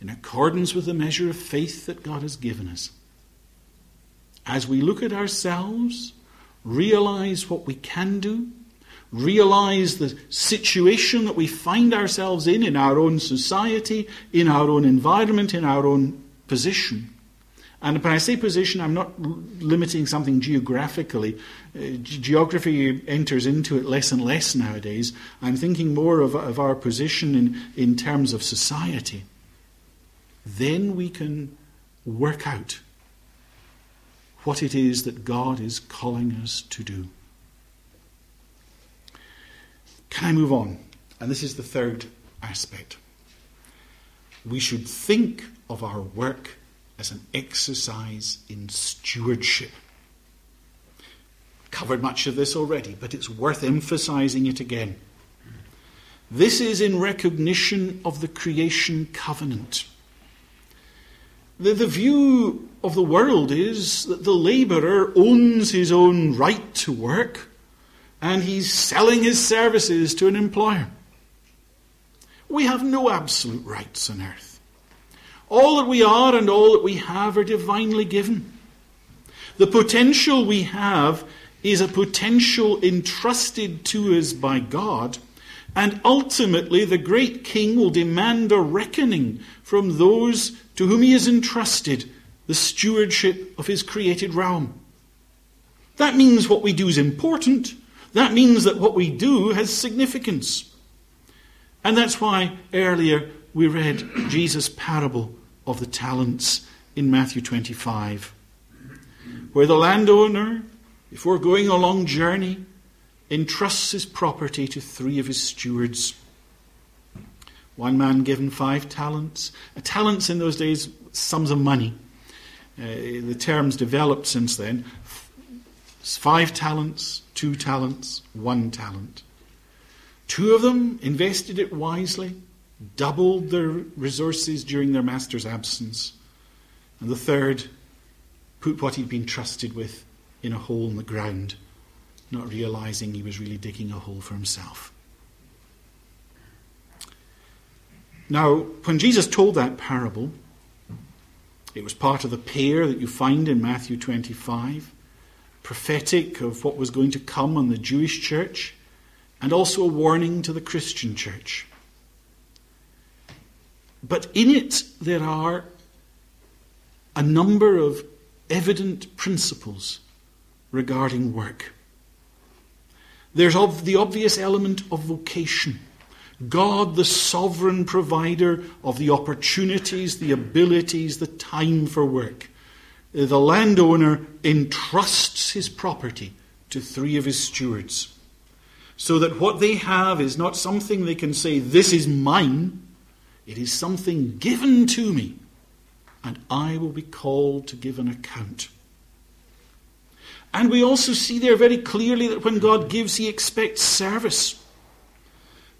in accordance with the measure of faith that God has given us. As we look at ourselves, realize what we can do, realize the situation that we find ourselves in, in our own society, in our own environment, in our own position. And when I say position, I'm not limiting something geographically. Uh, geography enters into it less and less nowadays. I'm thinking more of, of our position in, in terms of society. Then we can work out what it is that God is calling us to do. Can I move on? And this is the third aspect. We should think of our work as an exercise in stewardship. Covered much of this already, but it's worth emphasizing it again. This is in recognition of the creation covenant. The, the view of the world is that the labourer owns his own right to work and he's selling his services to an employer. We have no absolute rights on earth. All that we are and all that we have are divinely given. The potential we have is a potential entrusted to us by God, and ultimately the great King will demand a reckoning from those to whom he has entrusted the stewardship of his created realm. That means what we do is important, that means that what we do has significance. And that's why earlier we read Jesus' parable of the talents in Matthew 25, where the landowner, before going a long journey, entrusts his property to three of his stewards. One man given five talents. A Talents in those days, sums of money. Uh, the term's developed since then. Five talents, two talents, one talent. Two of them invested it wisely, doubled their resources during their master's absence. And the third put what he'd been trusted with in a hole in the ground, not realizing he was really digging a hole for himself. Now, when Jesus told that parable, it was part of the pair that you find in Matthew 25 prophetic of what was going to come on the Jewish church, and also a warning to the Christian church. But in it, there are a number of evident principles regarding work. There's the obvious element of vocation. God, the sovereign provider of the opportunities, the abilities, the time for work uh, the landowner entrusts his property to three of his stewards. So that what they have is not something they can say, This is mine. It is something given to me, and I will be called to give an account. And we also see there very clearly that when God gives, he expects service.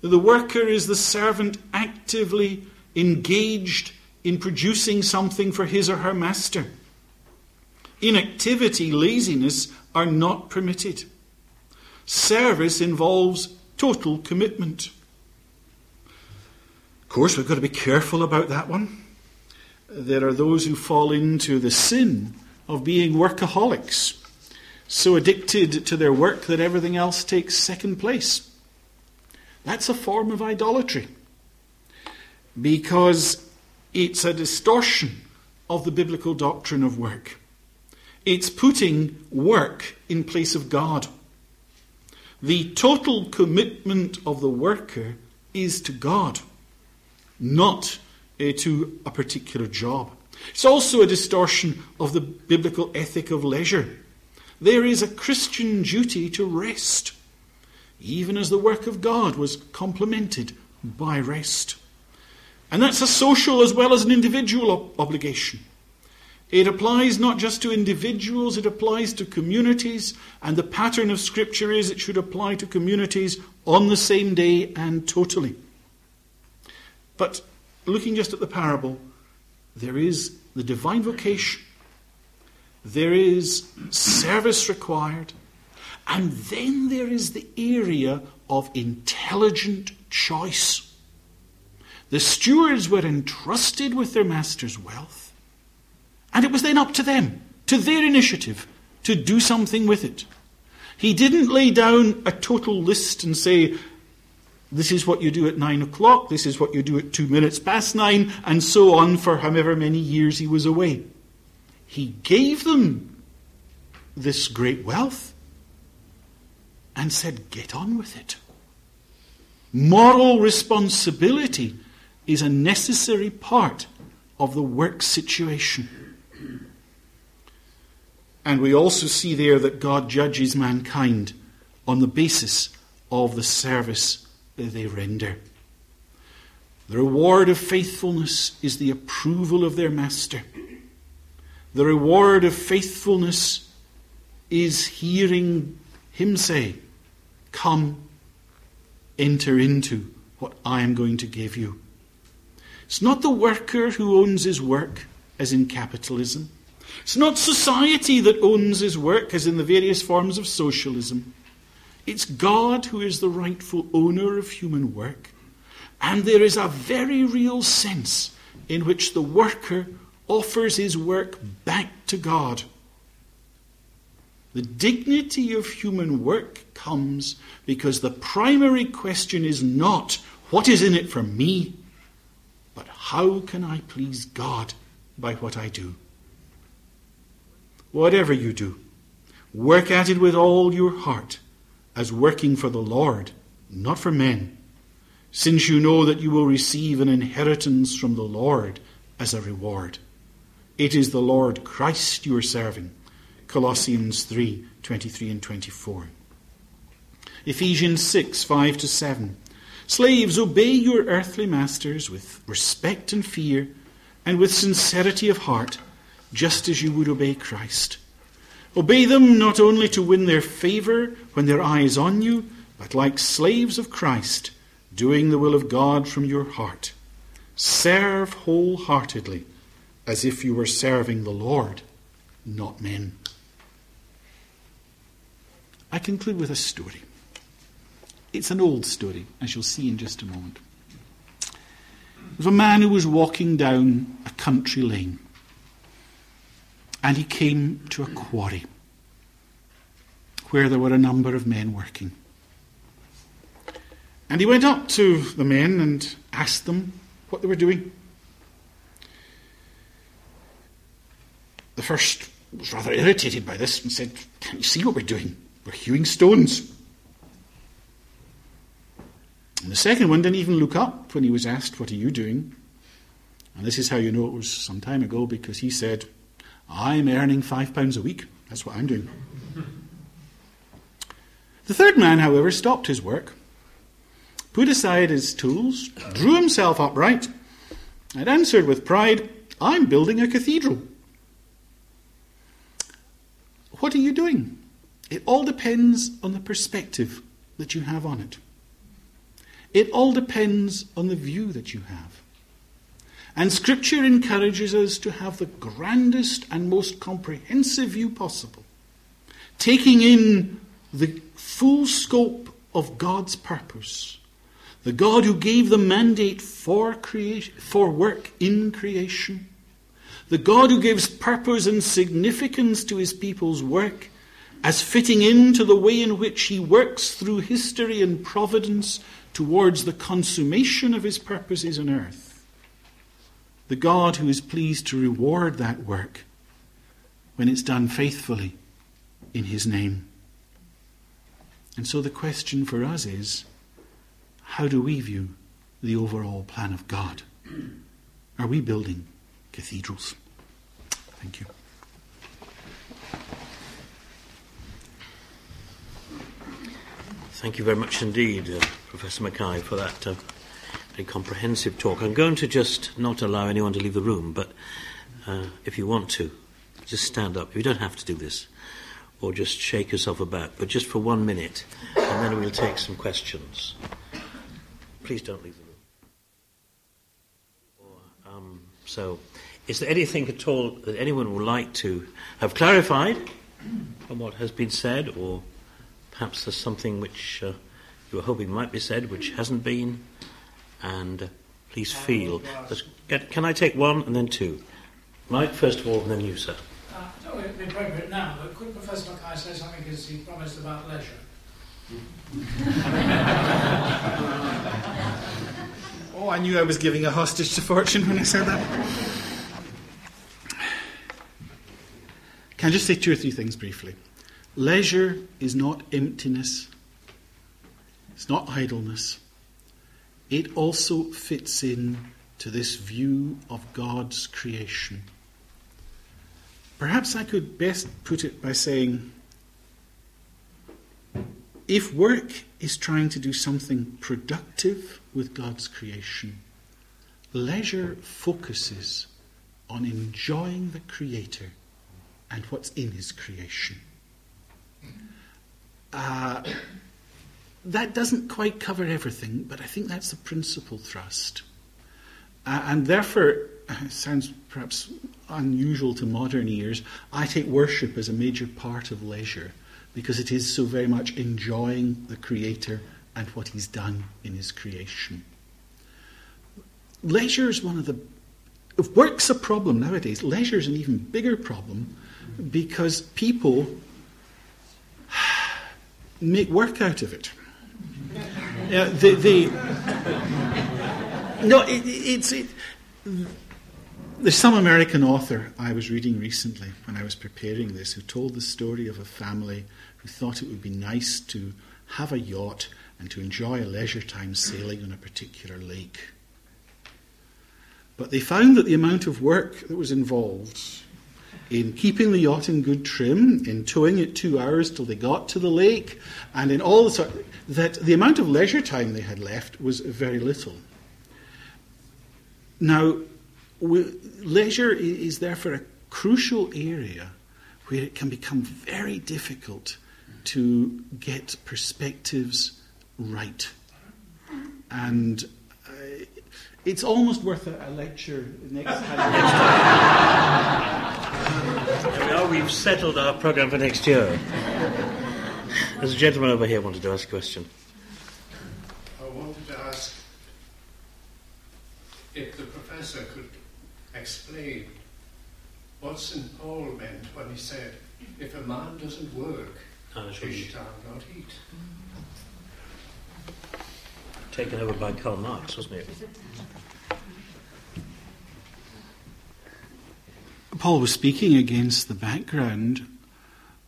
The worker is the servant actively engaged in producing something for his or her master. Inactivity, laziness are not permitted. Service involves total commitment. Course, we've got to be careful about that one. There are those who fall into the sin of being workaholics, so addicted to their work that everything else takes second place. That's a form of idolatry because it's a distortion of the biblical doctrine of work. It's putting work in place of God. The total commitment of the worker is to God, not uh, to a particular job. It's also a distortion of the biblical ethic of leisure. There is a Christian duty to rest, even as the work of God was complemented by rest. And that's a social as well as an individual obligation. It applies not just to individuals, it applies to communities, and the pattern of Scripture is it should apply to communities on the same day and totally. But looking just at the parable, there is the divine vocation, there is service required, and then there is the area of intelligent choice. The stewards were entrusted with their master's wealth, and it was then up to them, to their initiative, to do something with it. He didn't lay down a total list and say, this is what you do at nine o'clock, this is what you do at two minutes past nine, and so on for however many years he was away. He gave them this great wealth and said, Get on with it. Moral responsibility is a necessary part of the work situation. And we also see there that God judges mankind on the basis of the service they render. The reward of faithfulness is the approval of their master. The reward of faithfulness is hearing him say, Come, enter into what I am going to give you. It's not the worker who owns his work, as in capitalism. It's not society that owns his work, as in the various forms of socialism. It's God who is the rightful owner of human work. And there is a very real sense in which the worker offers his work back to God. The dignity of human work comes because the primary question is not, what is in it for me? But how can I please God by what I do? Whatever you do, work at it with all your heart, as working for the Lord, not for men, since you know that you will receive an inheritance from the Lord as a reward. It is the Lord Christ you are serving. Colossians 3 23 and 24. Ephesians 6 5 to 7. Slaves, obey your earthly masters with respect and fear, and with sincerity of heart, just as you would obey Christ. Obey them not only to win their favour when their eye is on you, but like slaves of Christ, doing the will of God from your heart. Serve wholeheartedly, as if you were serving the Lord, not men. I conclude with a story. It's an old story, as you'll see in just a moment. There was a man who was walking down a country lane, and he came to a quarry where there were a number of men working. And he went up to the men and asked them what they were doing. The first was rather irritated by this and said, Can't you see what we're doing? We're hewing stones. And the second one didn't even look up when he was asked, What are you doing? And this is how you know it was some time ago because he said, I'm earning five pounds a week. That's what I'm doing. The third man, however, stopped his work, put aside his tools, drew himself upright, and answered with pride, I'm building a cathedral. What are you doing? It all depends on the perspective that you have on it. It all depends on the view that you have. And Scripture encourages us to have the grandest and most comprehensive view possible, taking in the full scope of God's purpose. The God who gave the mandate for, creation, for work in creation. The God who gives purpose and significance to his people's work as fitting into the way in which he works through history and providence towards the consummation of his purposes on earth. The God who is pleased to reward that work when it's done faithfully in his name. And so the question for us is how do we view the overall plan of God? Are we building cathedrals? Thank you. Thank you very much indeed, uh, Professor Mackay, for that uh, very comprehensive talk. I'm going to just not allow anyone to leave the room, but uh, if you want to, just stand up. You don't have to do this, or just shake yourself about, but just for one minute, and then we'll take some questions. Please don't leave the room. So, is there anything at all that anyone would like to have clarified on what has been said, or perhaps there's something which uh, you were hoping might be said which hasn't been? And uh, please feel. Can I take one and then two? Mike, first of all, and then you, sir. Uh, no, it would be appropriate now, but could Professor Mackay say something because he promised about leisure? oh, I knew I was giving a hostage to fortune when I said that. Can I just say two or three things briefly? Leisure is not emptiness, it's not idleness. It also fits in to this view of God's creation. Perhaps I could best put it by saying if work is trying to do something productive with God's creation, leisure focuses on enjoying the Creator and what's in His creation. Uh, that doesn't quite cover everything, but I think that's the principal thrust. Uh, and therefore, it sounds perhaps unusual to modern ears, I take worship as a major part of leisure because it is so very much enjoying the Creator and what He's done in His creation. Leisure is one of the. If work's a problem nowadays, leisure is an even bigger problem because people make work out of it. Yeah, the, the, no, it, it's. It, there's some American author I was reading recently when I was preparing this who told the story of a family who thought it would be nice to have a yacht and to enjoy a leisure time sailing on a particular lake. But they found that the amount of work that was involved in keeping the yacht in good trim, in towing it two hours till they got to the lake, and in all the sort, that the amount of leisure time they had left was very little. Now, leisure is therefore a crucial area where it can become very difficult to get perspectives right. And uh, it's almost worth a, a lecture next time. there we are, we've settled our programme for next year. There's a gentleman over here wanted to ask a question. I wanted to ask if the professor could explain what St. Paul meant when he said, if a man doesn't work, ah, he shall not eat. Taken over by Karl Marx, wasn't it? Paul was speaking against the background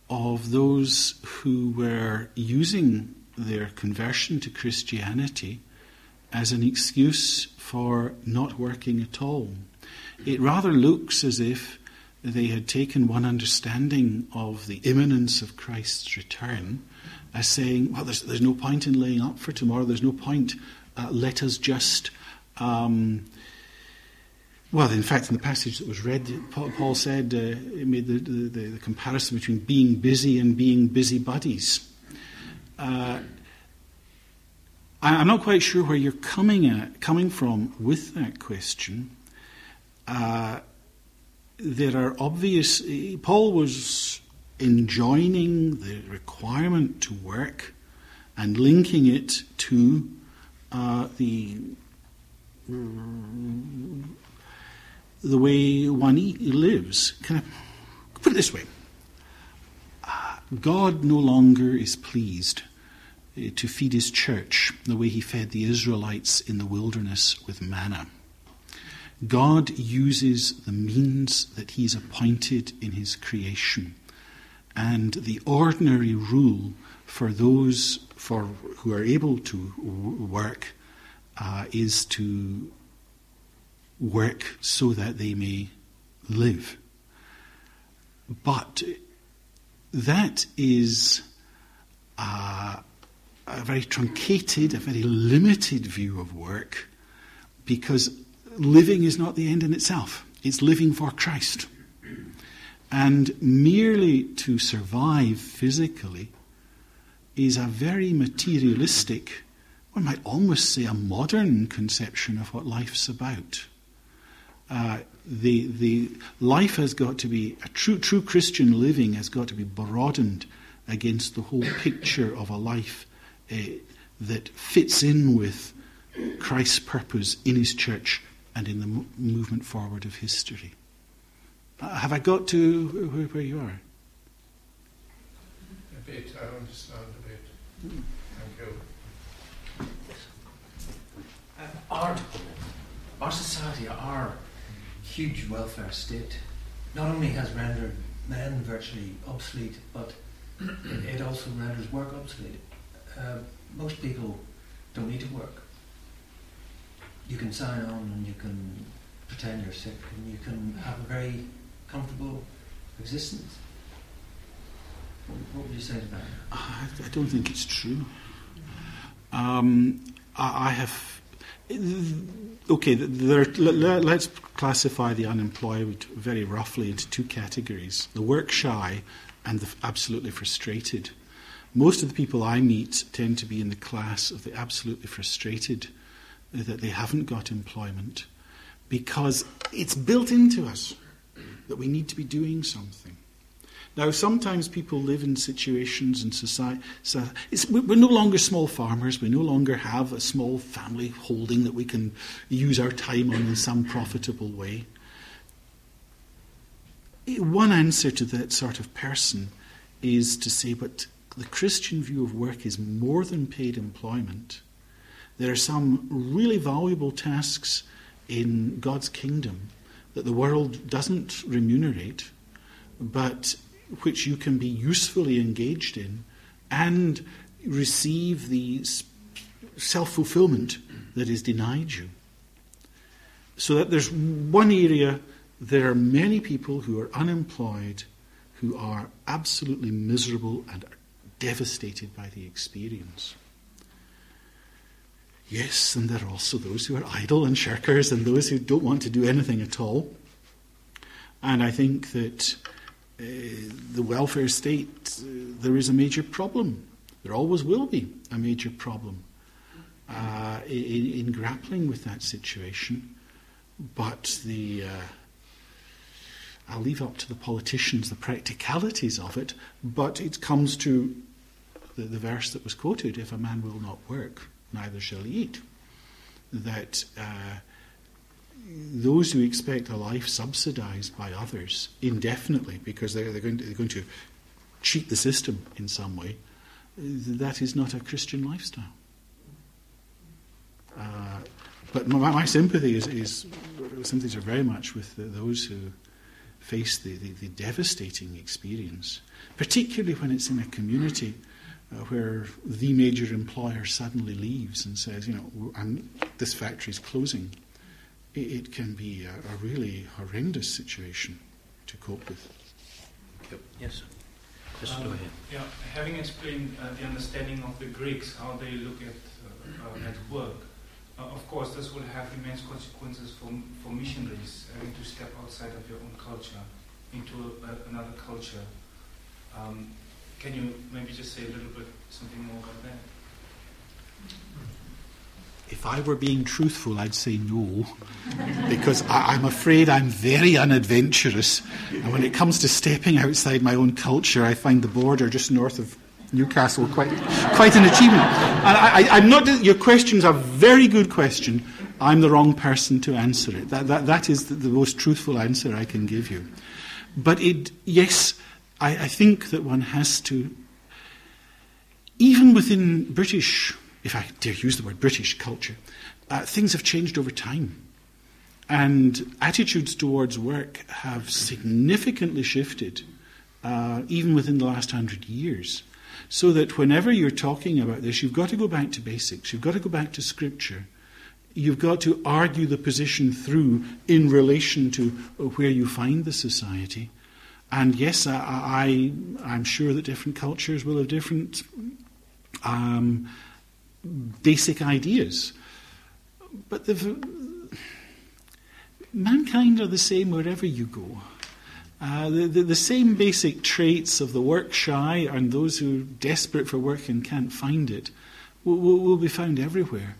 of those who were using their conversion to Christianity as an excuse for not working at all. It rather looks as if they had taken one understanding of the imminence of Christ's return as saying, well, there's, there's no point in laying up for tomorrow, there's no point, uh, let us just. Um, well, in fact, in the passage that was read, Paul said, uh, it made the, the, the, comparison between being busy and being busybodies. Uh, I, am not quite sure where you're coming at, coming from with that question. Uh, there are obvious. Paul was enjoining the requirement to work and linking it to uh, the the way one lives. Can I put it this way? Uh, God no longer is pleased uh, to feed his church the way he fed the Israelites in the wilderness with manna. God uses the means that He's appointed in His creation. And the ordinary rule for those for, who are able to work uh, is to work so that they may live. But that is a, a very truncated, a very limited view of work because living is not the end in itself, it's living for Christ. And merely to survive physically is a very materialistic, one might almost say a modern conception of what life's about. Uh, the, the life has got to be, a true, true Christian living has got to be broadened against the whole picture of a life uh, that fits in with Christ's purpose in his church and in the mo- movement forward of history. Uh, have I got to where, where you are? A bit, I understand a bit. Thank you. Uh, our, our society, our huge welfare state, not only has rendered men virtually obsolete, but it also renders work obsolete. Uh, most people don't need to work. You can sign on and you can pretend you're sick and you can have a very comfortable existence. What, what would you say to that? I, I don't think it's true. Um, I, I have. Uh, okay, there, let, us classify the unemployed very roughly into two categories the work shy and the absolutely frustrated. Most of the people I meet tend to be in the class of the absolutely frustrated uh, that they haven't got employment because it's built into us that we need to be doing something. Now, sometimes people live in situations in society. So we're no longer small farmers. We no longer have a small family holding that we can use our time on in some profitable way. Eh, one answer to that sort of person is to say, but the Christian view of work is more than paid employment. There are some really valuable tasks in God's kingdom that the world doesn't remunerate, but which you can be usefully engaged in and receive the self fulfillment that is denied you. So that there's one area, there are many people who are unemployed who are absolutely miserable and are devastated by the experience. Yes, and there are also those who are idle and shirkers and those who don't want to do anything at all. And I think that uh, the welfare state, uh, there is a major problem. There always will be a major problem uh, in, in, grappling with that situation. But the uh, I'll leave up to the politicians the practicalities of it, but it comes to the, the verse that was quoted if a man will not work, neither shall he eat. That uh, those who expect a life subsidized by others indefinitely because they're, they're, going to, they're going to cheat the system in some way, that is not a Christian lifestyle. Uh, but my, my, sympathy is, is sympathies are very much with the, those who face the, the, the, devastating experience, particularly when it's in a community uh, where the major employer suddenly leaves and says, you know, this factory is closing it, it can be a, a, really horrendous situation to cope with. Yes, Just um, Yeah, having explained uh, the understanding of the Greeks, how they look at uh, uh, at work, uh, of course, this will have immense consequences for for missionaries having to step outside of your own culture into a, another culture. Um, can you maybe just say a little bit something more about that? If I were being truthful, I'd say no, because I, am afraid I'm very unadventurous. And when it comes to stepping outside my own culture, I find the border just north of Newcastle quite, quite an achievement. And I, am not, your question's a very good question. I'm the wrong person to answer it. That, that, that is the, the most truthful answer I can give you. But it, yes, I, I think that one has to, even within British if I dare use the word British culture, uh, things have changed over time. And attitudes towards work have significantly shifted, uh, even within the last hundred years. So that whenever you're talking about this, you've got to go back to basics, you've got to go back to scripture. You've got to argue the position through in relation to where you find the society. And yes, I, I, am sure that different cultures will have different um, basic ideas. But mankind are the same wherever you go. Uh, the, the, the, same basic traits of the work shy and those who are desperate for work and can't find it will, will, will be found everywhere.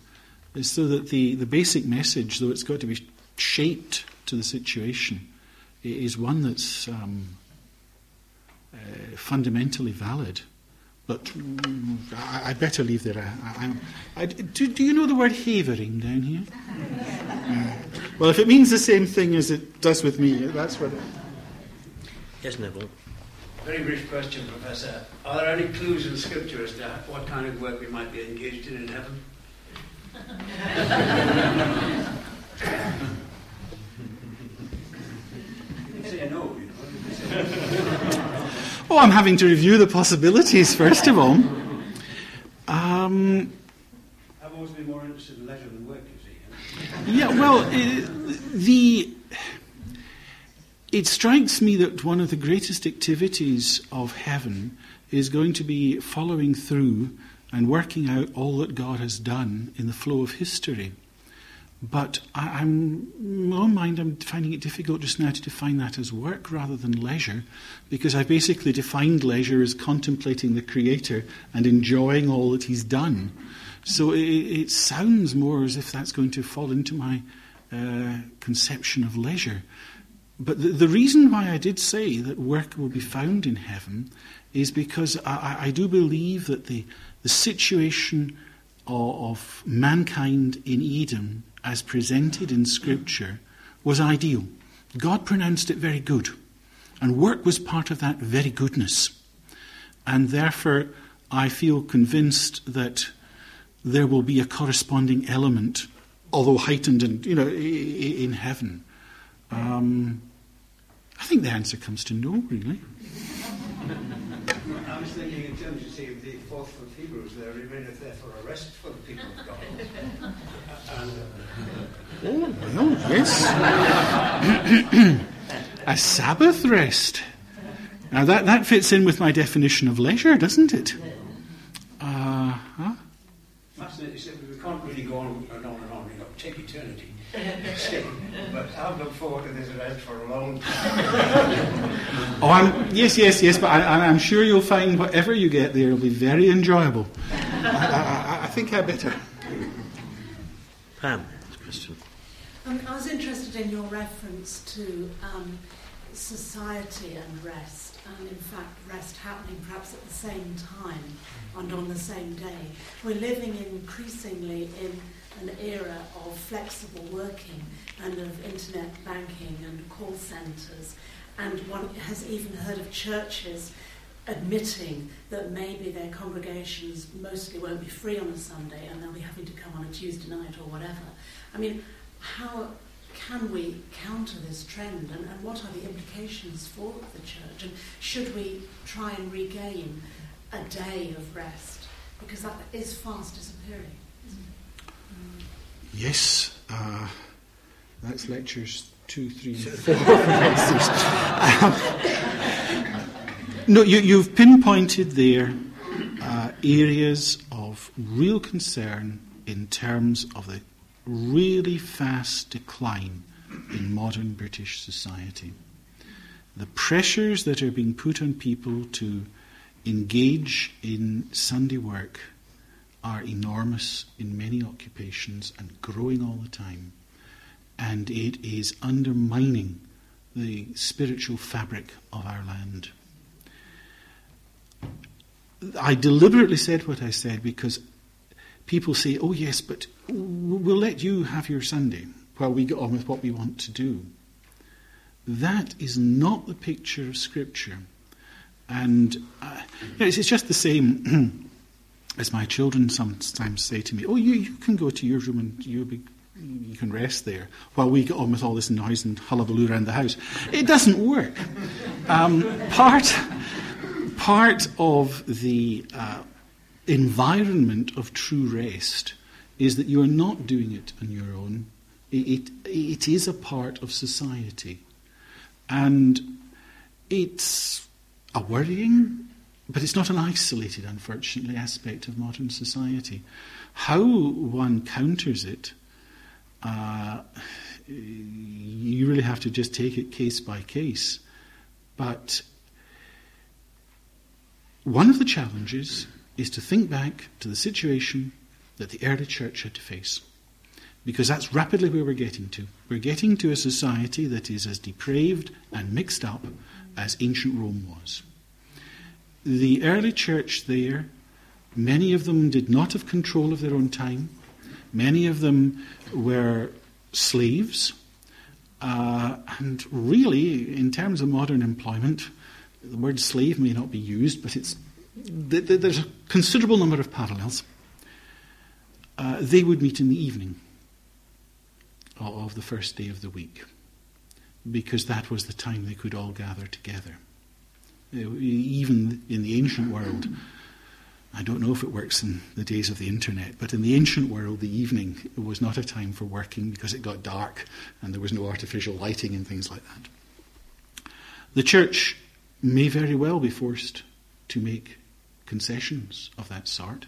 So that the, the basic message, though it's got to be shaped to the situation is one that's um, uh, fundamentally valid. But mm, I, would better leave there. I, I, do, do, you know the word havering down here? Uh, well, if it means the same thing as it does with me, that's what. It... Yes, Neville. Very brief question, Professor. Are there any clues in Scripture as to what kind of work we might be engaged in in heaven? say no, you know. Oh, I'm having to review the possibilities, first of all. Um, I've always been more interested in leisure than work, you see. Yeah, well, uh, the. It strikes me that one of the greatest activities of heaven is going to be following through and working out all that God has done in the flow of history. But I, am, in my own mind, I'm finding it difficult just now to define that as work rather than leisure, because I basically defined leisure as contemplating the Creator and enjoying all that He's done. So it, it sounds more as if that's going to fall into my uh, conception of leisure. But the, the, reason why I did say that work will be found in heaven is because I, I do believe that the, the situation of, of mankind in Eden as presented in Scripture was ideal. God pronounced it very good. And work was part of that very goodness. And therefore, I feel convinced that there will be a corresponding element, although heightened in, you know, in heaven. Um, I think the answer comes to no, really. I was thinking in terms, you see, of the fourth of Hebrews, there remaineth therefore a rest for the people of God. and, uh, oh, well, yes. a Sabbath rest. Now that, that fits in with my definition of leisure, doesn't it? Uh, huh? Fascinating. We can't really go on and on and on. You know, take eternity. but I've looked forward to this event for a long time. oh, I'm, yes, yes, yes, but I, am sure you'll find whatever you get there will be very enjoyable. I, I, I, think I better. Pam, question. Um, I was interested in your reference to um, society and rest, and in fact, rest happening perhaps at the same time and on the same day. We're living increasingly in an era of flexible working and of internet banking and call centres. And one has even heard of churches admitting that maybe their congregations mostly won't be free on a Sunday and they'll be having to come on a Tuesday night or whatever. I mean, how can we counter this trend and, and what are the implications for the church? And should we try and regain a day of rest? Because that is fast disappearing. Yes, uh, that's lectures two, three, four. um, no, you, have pinpointed there uh, areas of real concern in terms of the really fast decline in modern British society. The pressures that are being put on people to engage in Sunday work are enormous in many occupations and growing all the time. And it is undermining the spiritual fabric of our land. I deliberately said what I said because people say, oh, yes, but we'll let you have your Sunday while we get on with what we want to do. That is not the picture of Scripture. And uh, it's, just the same as my children sometimes say to me, "Oh, you, you can go to your room and you be, you can rest there while we get on with all this noise and hullabaloo around the house." It doesn't work. Um, part part of the uh, environment of true rest is that you are not doing it on your own. It, it, it is a part of society, and it's a worrying but it's not an isolated, unfortunately, aspect of modern society. How one counters it, uh, you really have to just take it case by case. But one of the challenges is to think back to the situation that the early church had to face. because that's rapidly where we're getting to. We're getting to a society that is as depraved and mixed up as ancient Rome was. The early church there, many of them did not have control of their own time. Many of them were slaves. Uh, and really, in terms of modern employment, the word slave may not be used, but it's, there's a considerable number of parallels. Uh, they would meet in the evening of the first day of the week, because that was the time they could all gather together. Even in the ancient world, I don't know if it works in the days of the internet, but in the ancient world, the evening was not a time for working because it got dark and there was no artificial lighting and things like that. The church may very well be forced to make concessions of that sort.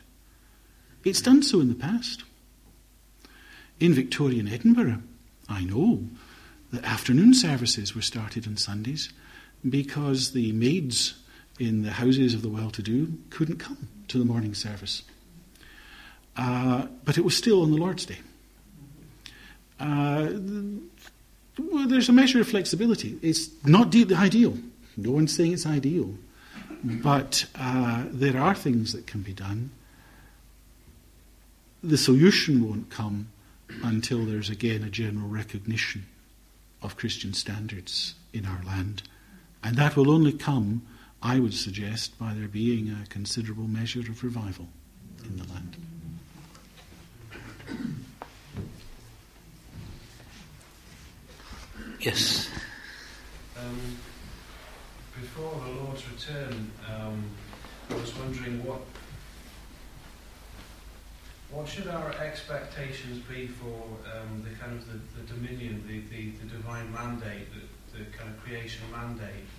It's done so in the past. In Victorian Edinburgh, I know that afternoon services were started on Sundays because the maids in the houses of the well to do couldn't come to the morning service. Uh, but it was still on the Lord's Day. Uh, well, there's a measure of flexibility. It's not de- ideal. No one's saying it's ideal. But uh, there are things that can be done. The solution won't come until there's again a general recognition of Christian standards in our land. And that will only come, I would suggest, by there being a considerable measure of revival in the land. Yes. Um, before the Lord's return, um, I was wondering what what should our expectations be for um, the kind of the, the dominion, the, the, the, divine mandate, the, the kind of creation mandate?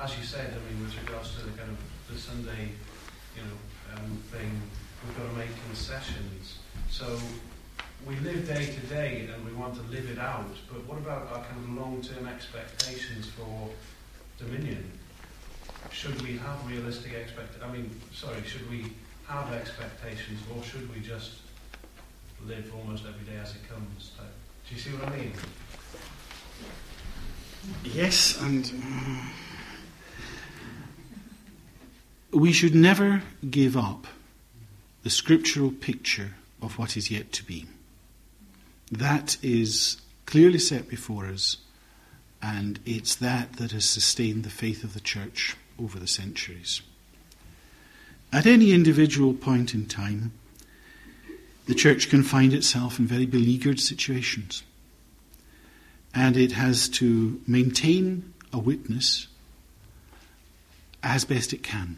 As you said, I mean, with regards to the kind of the Sunday, you know, um, thing, we've got to make concessions. So we live day to day and we want to live it out, but what about our kind of long-term expectations for dominion? Should we have realistic expectations? I mean, sorry, should we have expectations, or should we just live almost every day as it comes? Do you see what I mean? Yes, and uh, we should never give up the scriptural picture of what is yet to be. That is clearly set before us, and it's that that has sustained the faith of the church over the centuries. At any individual point in time, the church can find itself in very beleaguered situations. And it has to maintain a witness as best it can.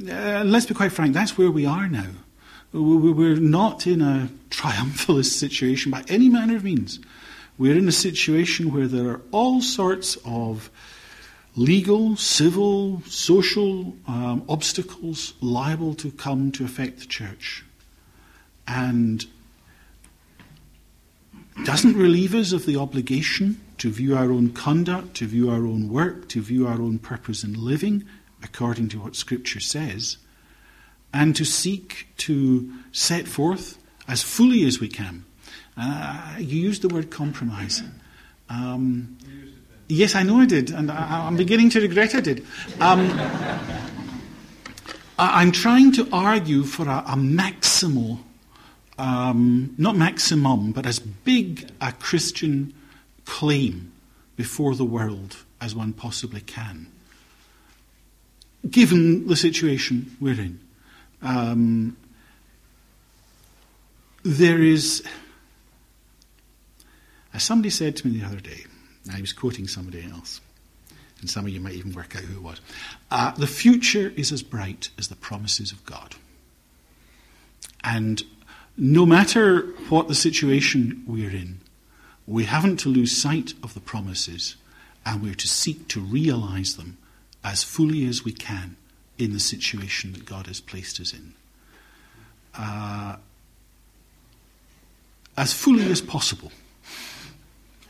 Uh, let's be quite frank, that's where we are now. We're not in a triumphalist situation by any manner of means. We're in a situation where there are all sorts of legal, civil, social um, obstacles liable to come to affect the church. And doesn't relieve us of the obligation to view our own conduct, to view our own work, to view our own purpose in living according to what Scripture says, and to seek to set forth as fully as we can. Uh, you used the word compromise. Um, Yes, I know I did, and I, am beginning to regret I did. Um, I, am trying to argue for a, a maximal, um, not maximum, but as big a Christian claim before the world as one possibly can, given the situation we're in. Um, there is, as somebody said to me the other day, I was quoting somebody else, and some of you might even work out who it was. Uh, the future is as bright as the promises of God. And no matter what the situation we're in, we haven't to lose sight of the promises, and we're to seek to realize them as fully as we can in the situation that God has placed us in. Uh, as fully as possible.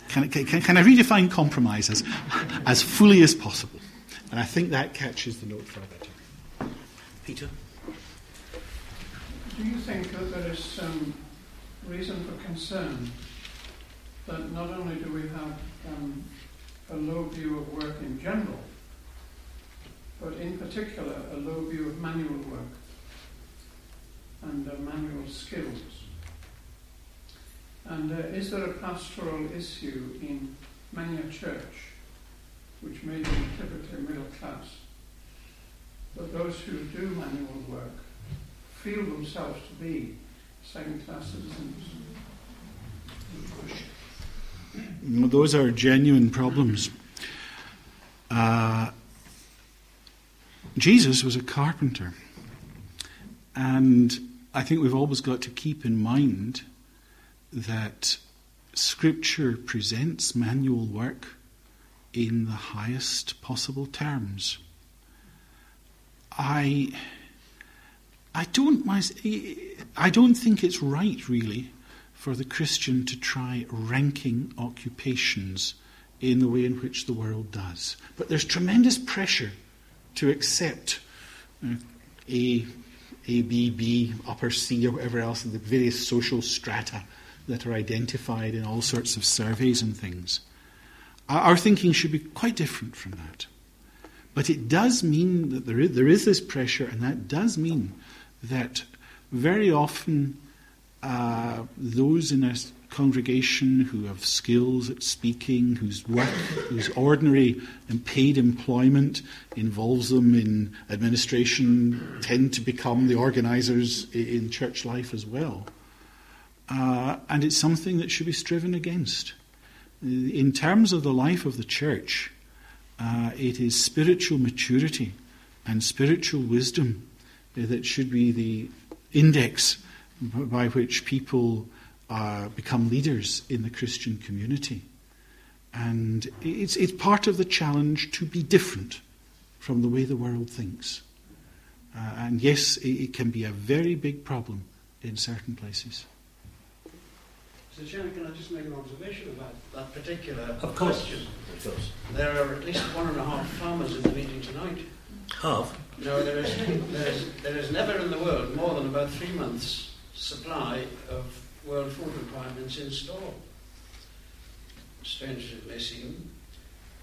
Can, can, can I redefine compromise as, as fully as possible? And I think that catches the note far better. Peter? Do you think that there is some reason for concern that not only do we have um, a low view of work in general, but in particular a low view of manual work and uh, manual skills. And uh, is there a pastoral issue in many a church, which may be typically middle class, that those who do manual work feel themselves to be second class citizens? Those are genuine problems. Uh, Jesus was a carpenter. And I think we've always got to keep in mind that Scripture presents manual work in the highest possible terms. I, I don't, I don't think it's right, really, for the Christian to try ranking occupations in the way in which the world does. But there's tremendous pressure to accept uh, A, A, B, B, upper C, or whatever else, in the various social strata that are identified in all sorts of surveys and things. Our thinking should be quite different from that. But it does mean that there is, there is this pressure, and that does mean that very often uh, those in a congregation who have skills at speaking, whose work, whose ordinary and paid employment involves them in administration, tend to become the organisers in church life as well. Uh, and it's something that should be striven against. In terms of the life of the church, uh, it is spiritual maturity and spiritual wisdom that should be the index by which people uh, become leaders in the Christian community. And it's, it's part of the challenge to be different from the way the world thinks. Uh, and yes, it, it, can be a very big problem in certain places. So, Chairman, can I just make an observation about that particular of course. question? Of course. There are at least one and a half farmers in the meeting tonight. Half? No, there is, there is, there is never in the world more than about three months' supply of world food requirements in store. Strange as it may seem.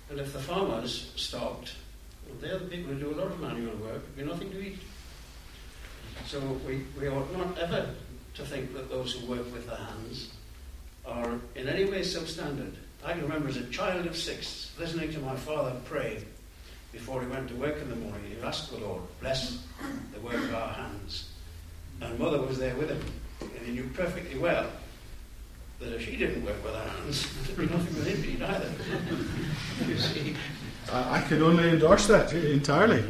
And if the farmers stopped, well, they're the people who do a lot of manual work, there'd be nothing to eat. So we, we ought not ever to think that those who work with their hands are in any way substandard. I can remember as a child of six listening to my father pray before he went to work in the morning. He asked the Lord, bless the work of our hands. And mother was there with him. And he knew perfectly well that if she didn't work with her hands, there'd be nothing with him to eat either. you see. I, I can only endorse that entirely.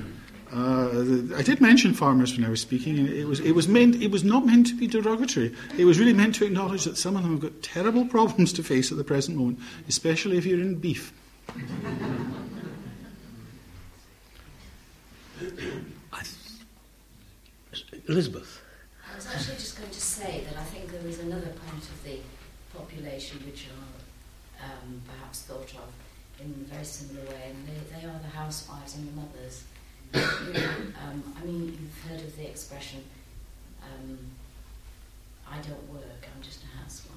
Uh, I did mention farmers when I was speaking, and it was it was meant it was not meant to be derogatory. It was really meant to acknowledge that some of them have got terrible problems to face at the present moment, especially if you're in beef. Elizabeth. I was actually just going to say that I think there is another part of the population which are um, perhaps thought of in a very similar way, and they, they are the housewives and the mothers. You know, um, I mean, you've heard of the expression, um, I don't work, I'm just a housewife.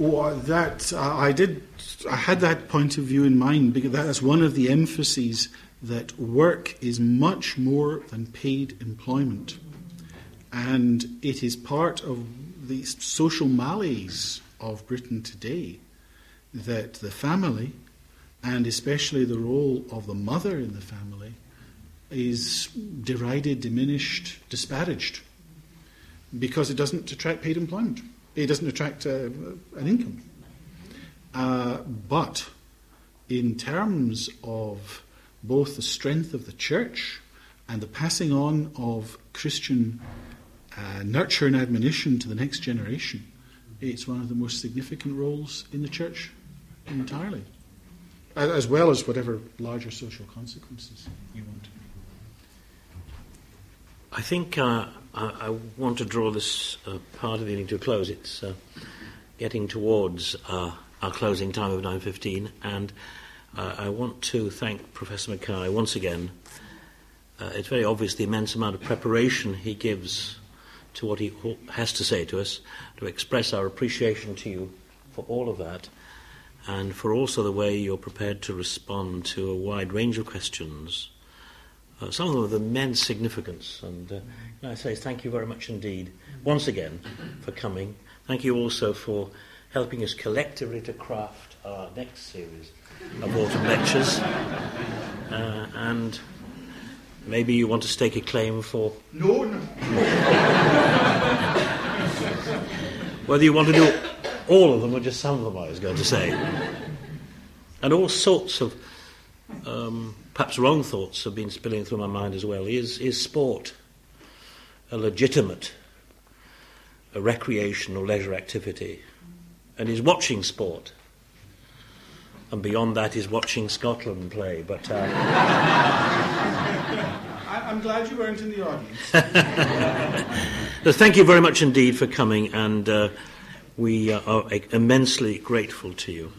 Oh, that uh, I did. I had that point of view in mind because that's one of the emphases that work is much more than paid employment. And it is part of the social malaise of Britain today that the family, and especially the role of the mother in the family, is derided, diminished, disparaged because it doesn't attract paid employment. It doesn't attract uh, an income. Uh, but in terms of both the strength of the church and the passing on of Christian uh, nurture and admonition to the next generation, it's one of the most significant roles in the church entirely, as well as whatever larger social consequences you want. I think uh, I, want to draw this uh, part of the evening to a close. It's uh, getting towards uh, our closing time of 9.15, and uh, I want to thank Professor Mackay once again. Uh, it's very obvious the immense amount of preparation he gives to what he has to say to us, to express our appreciation to you for all of that, and for also the way you're prepared to respond to a wide range of questions, uh, some of them of immense significance. And uh, I say thank you very much indeed, once again, for coming. Thank you also for helping us collectively to craft our next series of autumn lectures. Uh, and maybe you want to stake a claim for. No, no. Whether you want to do all of them or just some of them, I was going to say. And all sorts of um, perhaps wrong thoughts have been spilling through my mind as well. Is, is sport a legitimate a recreational leisure activity? And is watching sport and beyond that is watching Scotland play. But uh, I, am glad you weren't in the audience. thank you very much indeed for coming, and uh, we uh, are immensely grateful to you.